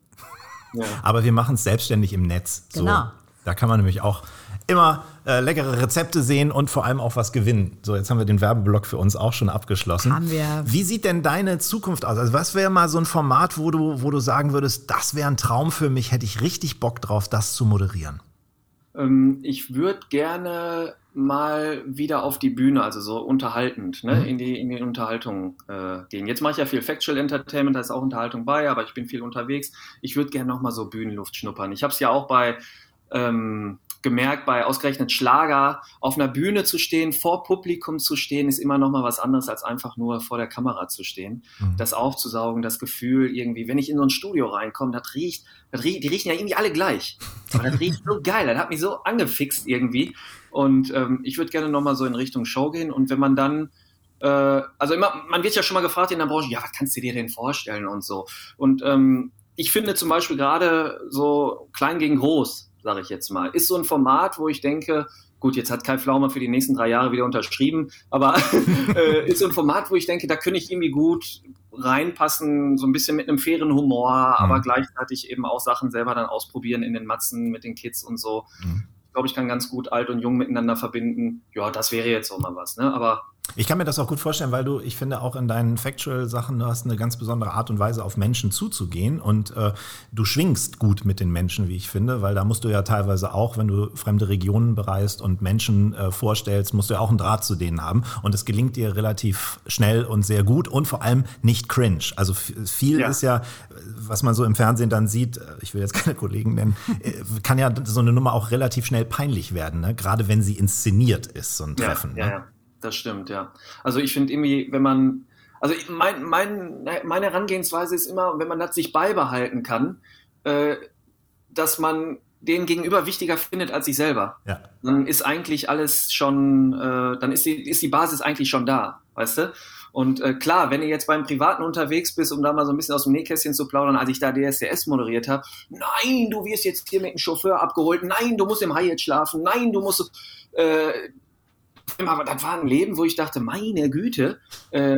Ja. Aber wir machen es selbstständig im Netz. Genau. da kann man nämlich auch immer äh, leckere Rezepte sehen und vor allem auch was gewinnen. So, jetzt haben wir den Werbeblock für uns auch schon abgeschlossen. Haben wir. Wie sieht denn deine Zukunft aus? Also was wäre mal so ein Format, wo du, wo du sagen würdest, das wäre ein Traum für mich, hätte ich richtig Bock drauf, das zu moderieren? Ähm, ich würde gerne mal wieder auf die Bühne, also so unterhaltend, ne, mhm. in, die, in die Unterhaltung äh, gehen. Jetzt mache ich ja viel Factual Entertainment, da ist auch Unterhaltung bei, aber ich bin viel unterwegs. Ich würde gerne noch mal so Bühnenluft schnuppern. Ich habe es ja auch bei ähm, gemerkt, bei ausgerechnet Schlager auf einer Bühne zu stehen, vor Publikum zu stehen, ist immer noch mal was anderes, als einfach nur vor der Kamera zu stehen. Mhm. Das aufzusaugen, das Gefühl irgendwie, wenn ich in so ein Studio reinkomme, das riecht, das riecht, die riechen ja irgendwie alle gleich. Aber das riecht so geil, das hat mich so angefixt irgendwie. Und ähm, ich würde gerne noch mal so in Richtung Show gehen. Und wenn man dann äh, also immer, man wird ja schon mal gefragt in der Branche, ja, was kannst du dir denn vorstellen und so. Und ähm, ich finde zum Beispiel gerade so klein gegen groß, sage ich jetzt mal. Ist so ein Format, wo ich denke, gut, jetzt hat Kai Flaumer für die nächsten drei Jahre wieder unterschrieben, aber *laughs* äh, ist so ein Format, wo ich denke, da könnte ich irgendwie gut reinpassen, so ein bisschen mit einem fairen Humor, mhm. aber gleichzeitig eben auch Sachen selber dann ausprobieren in den Matzen mit den Kids und so. Mhm. Ich glaube, ich kann ganz gut alt und jung miteinander verbinden. Ja, das wäre jetzt auch mal was, ne? Aber ich kann mir das auch gut vorstellen, weil du, ich finde, auch in deinen Factual-Sachen, du hast eine ganz besondere Art und Weise, auf Menschen zuzugehen und äh, du schwingst gut mit den Menschen, wie ich finde, weil da musst du ja teilweise auch, wenn du fremde Regionen bereist und Menschen äh, vorstellst, musst du ja auch einen Draht zu denen haben und es gelingt dir relativ schnell und sehr gut und vor allem nicht cringe. Also viel ja. ist ja, was man so im Fernsehen dann sieht, äh, ich will jetzt keine Kollegen nennen, äh, kann ja so eine Nummer auch relativ schnell peinlich werden, ne? gerade wenn sie inszeniert ist, so ein Treffen. Ja, ne? ja, ja. Das stimmt, ja. Also ich finde irgendwie, wenn man, also mein, mein, meine Herangehensweise ist immer, wenn man das sich beibehalten kann, äh, dass man den Gegenüber wichtiger findet als sich selber. Ja. Dann ist eigentlich alles schon, äh, dann ist die, ist die Basis eigentlich schon da, weißt du? Und äh, klar, wenn ihr jetzt beim Privaten unterwegs bist, um da mal so ein bisschen aus dem Nähkästchen zu plaudern, als ich da DSDS moderiert habe, nein, du wirst jetzt hier mit dem Chauffeur abgeholt, nein, du musst im Hyatt schlafen, nein, du musst, äh, aber das war ein Leben, wo ich dachte, meine Güte, äh,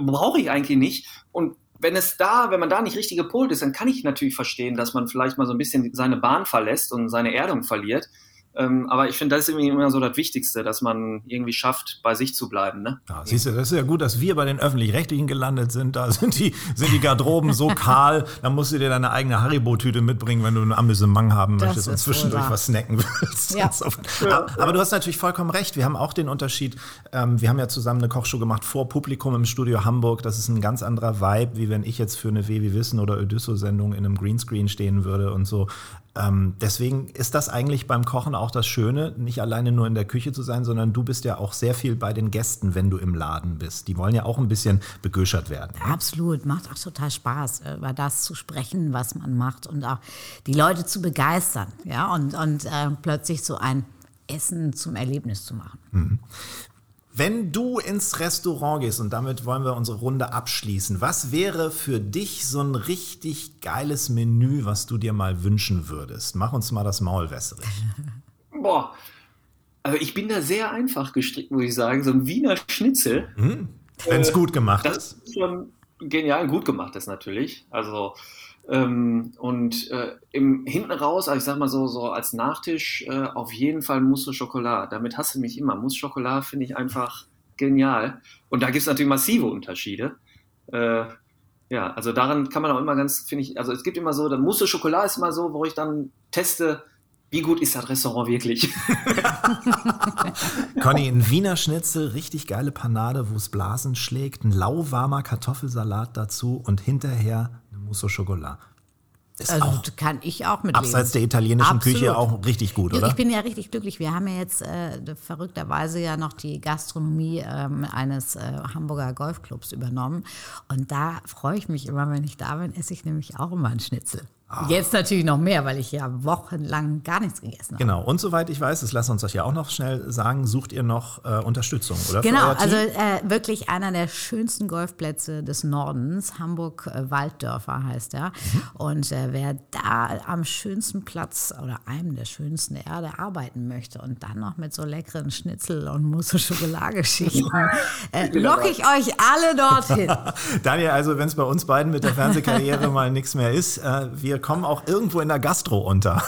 brauche ich eigentlich nicht. Und wenn es da, wenn man da nicht richtig gepolt ist, dann kann ich natürlich verstehen, dass man vielleicht mal so ein bisschen seine Bahn verlässt und seine Erdung verliert. Ähm, aber ich finde, das ist irgendwie immer so das Wichtigste, dass man irgendwie schafft, bei sich zu bleiben. Ne? Ja, siehst du, das ist ja gut, dass wir bei den Öffentlich-Rechtlichen gelandet sind. Da sind die, sind die Garderoben so kahl, *laughs* da musst du dir deine eigene Haribo-Tüte mitbringen, wenn du ein Amüsement haben das möchtest und zwischendurch was snacken willst. Ja. aber, aber, du hast natürlich vollkommen recht. Wir haben auch den Unterschied, ähm, wir haben ja zusammen eine Kochshow gemacht vor Publikum im Studio Hamburg. Das ist ein ganz anderer Vibe, wie wenn ich jetzt für eine W wie Wissen oder Odysso-Sendung in einem Greenscreen stehen würde und so. Ähm, deswegen ist das eigentlich beim Kochen auch das Schöne, nicht alleine nur in der Küche zu sein, sondern du bist ja auch sehr viel bei den Gästen, wenn du im Laden bist. Die wollen ja auch ein bisschen begöschert werden. Ne? Absolut, macht auch total Spaß, äh, über das zu sprechen, was man macht und auch die Leute zu begeistern, ja, und, und äh, plötzlich so ein Essen zum Erlebnis zu machen. Mhm. Wenn du ins Restaurant gehst, und damit wollen wir unsere Runde abschließen, was wäre für dich so ein richtig geiles Menü, was du dir mal wünschen würdest? Mach uns mal das Maul wässrig. *laughs* Boah, also ich bin da sehr einfach gestrickt, muss ich sagen. So ein Wiener Schnitzel. Mhm. Wenn es äh, gut gemacht das ist. ist schon genial, gut gemacht ist natürlich. Also ähm, und äh, im hinten raus, also ich sag mal so, so als Nachtisch äh, auf jeden Fall Mousse au Chocolat. Damit hast du mich immer. Mousse au Chocolat finde ich einfach genial. Und da gibt es natürlich massive Unterschiede. Äh, ja, also daran kann man auch immer ganz, finde ich, also es gibt immer so, der Mousse au Chocolat ist immer so, wo ich dann teste, wie gut ist das Restaurant wirklich? *laughs* Conny, ein Wiener Schnitzel, richtig geile Panade, wo es Blasen schlägt, ein lauwarmer Kartoffelsalat dazu und hinterher Mousse au Chocolat. Ist also kann ich auch mit Abseits der italienischen Absolut. Küche auch richtig gut, oder? Ich bin ja richtig glücklich. Wir haben ja jetzt äh, verrückterweise ja noch die Gastronomie ähm, eines äh, Hamburger Golfclubs übernommen. Und da freue ich mich immer, wenn ich da bin, esse ich nämlich auch immer einen Schnitzel. Ah. Jetzt natürlich noch mehr, weil ich ja wochenlang gar nichts gegessen habe. Genau. Und soweit ich weiß, das lassen uns euch ja auch noch schnell sagen, sucht ihr noch äh, Unterstützung, oder? Genau, also äh, wirklich einer der schönsten Golfplätze des Nordens. Hamburg äh, Walddörfer heißt er. Mhm. Und äh, wer da am schönsten Platz oder einem der schönsten der Erde arbeiten möchte und dann noch mit so leckeren Schnitzel und Mousse Schokoladegeschichten, *laughs* äh, locke ich euch alle dorthin. *laughs* Daniel, also wenn es bei uns beiden mit der Fernsehkarriere *laughs* mal nichts mehr ist, äh, wir kommen auch irgendwo in der Gastro unter.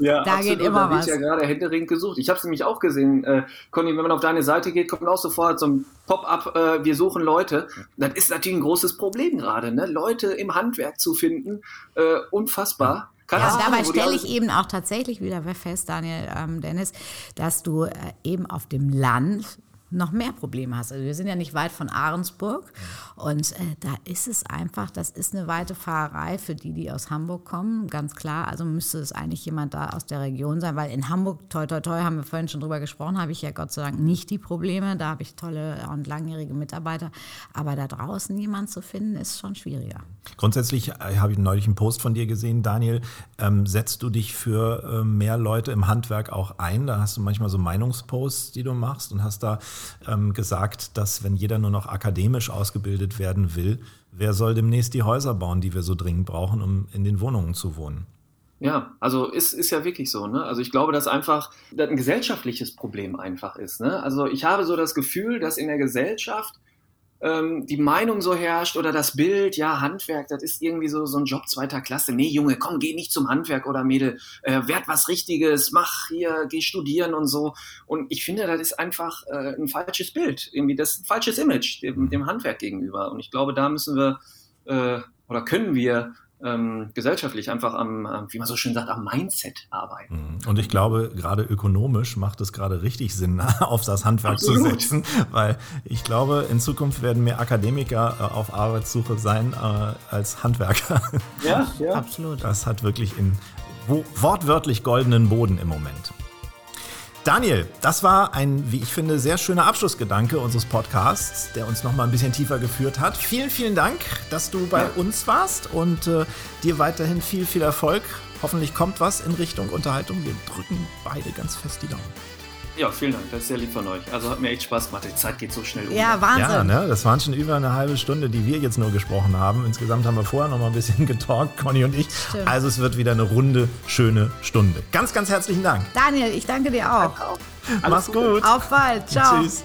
Ja, da absolut. geht immer was. ja gerade händeringend gesucht. Ich habe es nämlich auch gesehen, äh, Conny, wenn man auf deine Seite geht, kommt auch sofort so ein Pop-up, äh, wir suchen Leute. Das ist natürlich ein großes Problem gerade, ne? Leute im Handwerk zu finden, äh, unfassbar. Ja, dabei stelle ich eben auch tatsächlich wieder fest, Daniel, ähm, Dennis, dass du äh, eben auf dem Land noch mehr Probleme hast. Also wir sind ja nicht weit von Ahrensburg und äh, da ist es einfach, das ist eine weite Fahrerei für die, die aus Hamburg kommen, ganz klar. Also müsste es eigentlich jemand da aus der Region sein, weil in Hamburg, toi toi toi, haben wir vorhin schon drüber gesprochen, habe ich ja Gott sei Dank nicht die Probleme. Da habe ich tolle und langjährige Mitarbeiter. Aber da draußen jemand zu finden, ist schon schwieriger. Grundsätzlich äh, habe ich neulich einen Post von dir gesehen, Daniel. Ähm, setzt du dich für äh, mehr Leute im Handwerk auch ein? Da hast du manchmal so Meinungsposts, die du machst und hast da ähm, gesagt, dass wenn jeder nur noch akademisch ausgebildet werden will, wer soll demnächst die Häuser bauen, die wir so dringend brauchen, um in den Wohnungen zu wohnen? Ja, also ist, ist ja wirklich so. Ne? Also ich glaube, dass einfach das ein gesellschaftliches Problem einfach ist. Ne? Also ich habe so das Gefühl, dass in der Gesellschaft ähm, die Meinung so herrscht oder das Bild, ja, Handwerk, das ist irgendwie so, so ein Job zweiter Klasse. Nee, Junge, komm, geh nicht zum Handwerk oder Mädel, äh, werd was Richtiges, mach hier, geh studieren und so. Und ich finde, das ist einfach äh, ein falsches Bild, irgendwie das ein falsches Image dem, dem Handwerk gegenüber. Und ich glaube, da müssen wir äh, oder können wir ähm, gesellschaftlich einfach am, wie man so schön sagt, am Mindset arbeiten. Und ich glaube, gerade ökonomisch macht es gerade richtig Sinn, *laughs* auf das Handwerk zu Absolut. setzen, weil ich glaube, in Zukunft werden mehr Akademiker äh, auf Arbeitssuche sein äh, als Handwerker. Ja, *laughs* ja. Absolut. Das hat wirklich in wo, wortwörtlich goldenen Boden im Moment. Daniel, das war ein, wie ich finde, sehr schöner Abschlussgedanke unseres Podcasts, der uns noch mal ein bisschen tiefer geführt hat. Vielen, vielen Dank, dass du bei Ja. uns warst und äh, dir weiterhin viel, viel Erfolg. Hoffentlich kommt was in Richtung Unterhaltung. Wir drücken beide ganz fest die Daumen. Ja, vielen Dank, das ist sehr lieb von euch. Also hat mir echt Spaß gemacht, die Zeit geht so schnell um. Ja, Wahnsinn. Ja, ne? das waren schon über eine halbe Stunde, die wir jetzt nur gesprochen haben. Insgesamt haben wir vorher noch mal ein bisschen *laughs* getalkt, Conny und ich. Stimmt. Also es wird wieder eine runde, schöne Stunde. Ganz, ganz herzlichen Dank. Daniel, ich danke dir auch. Mach's gut. Auf bald. Ciao. Tschüss.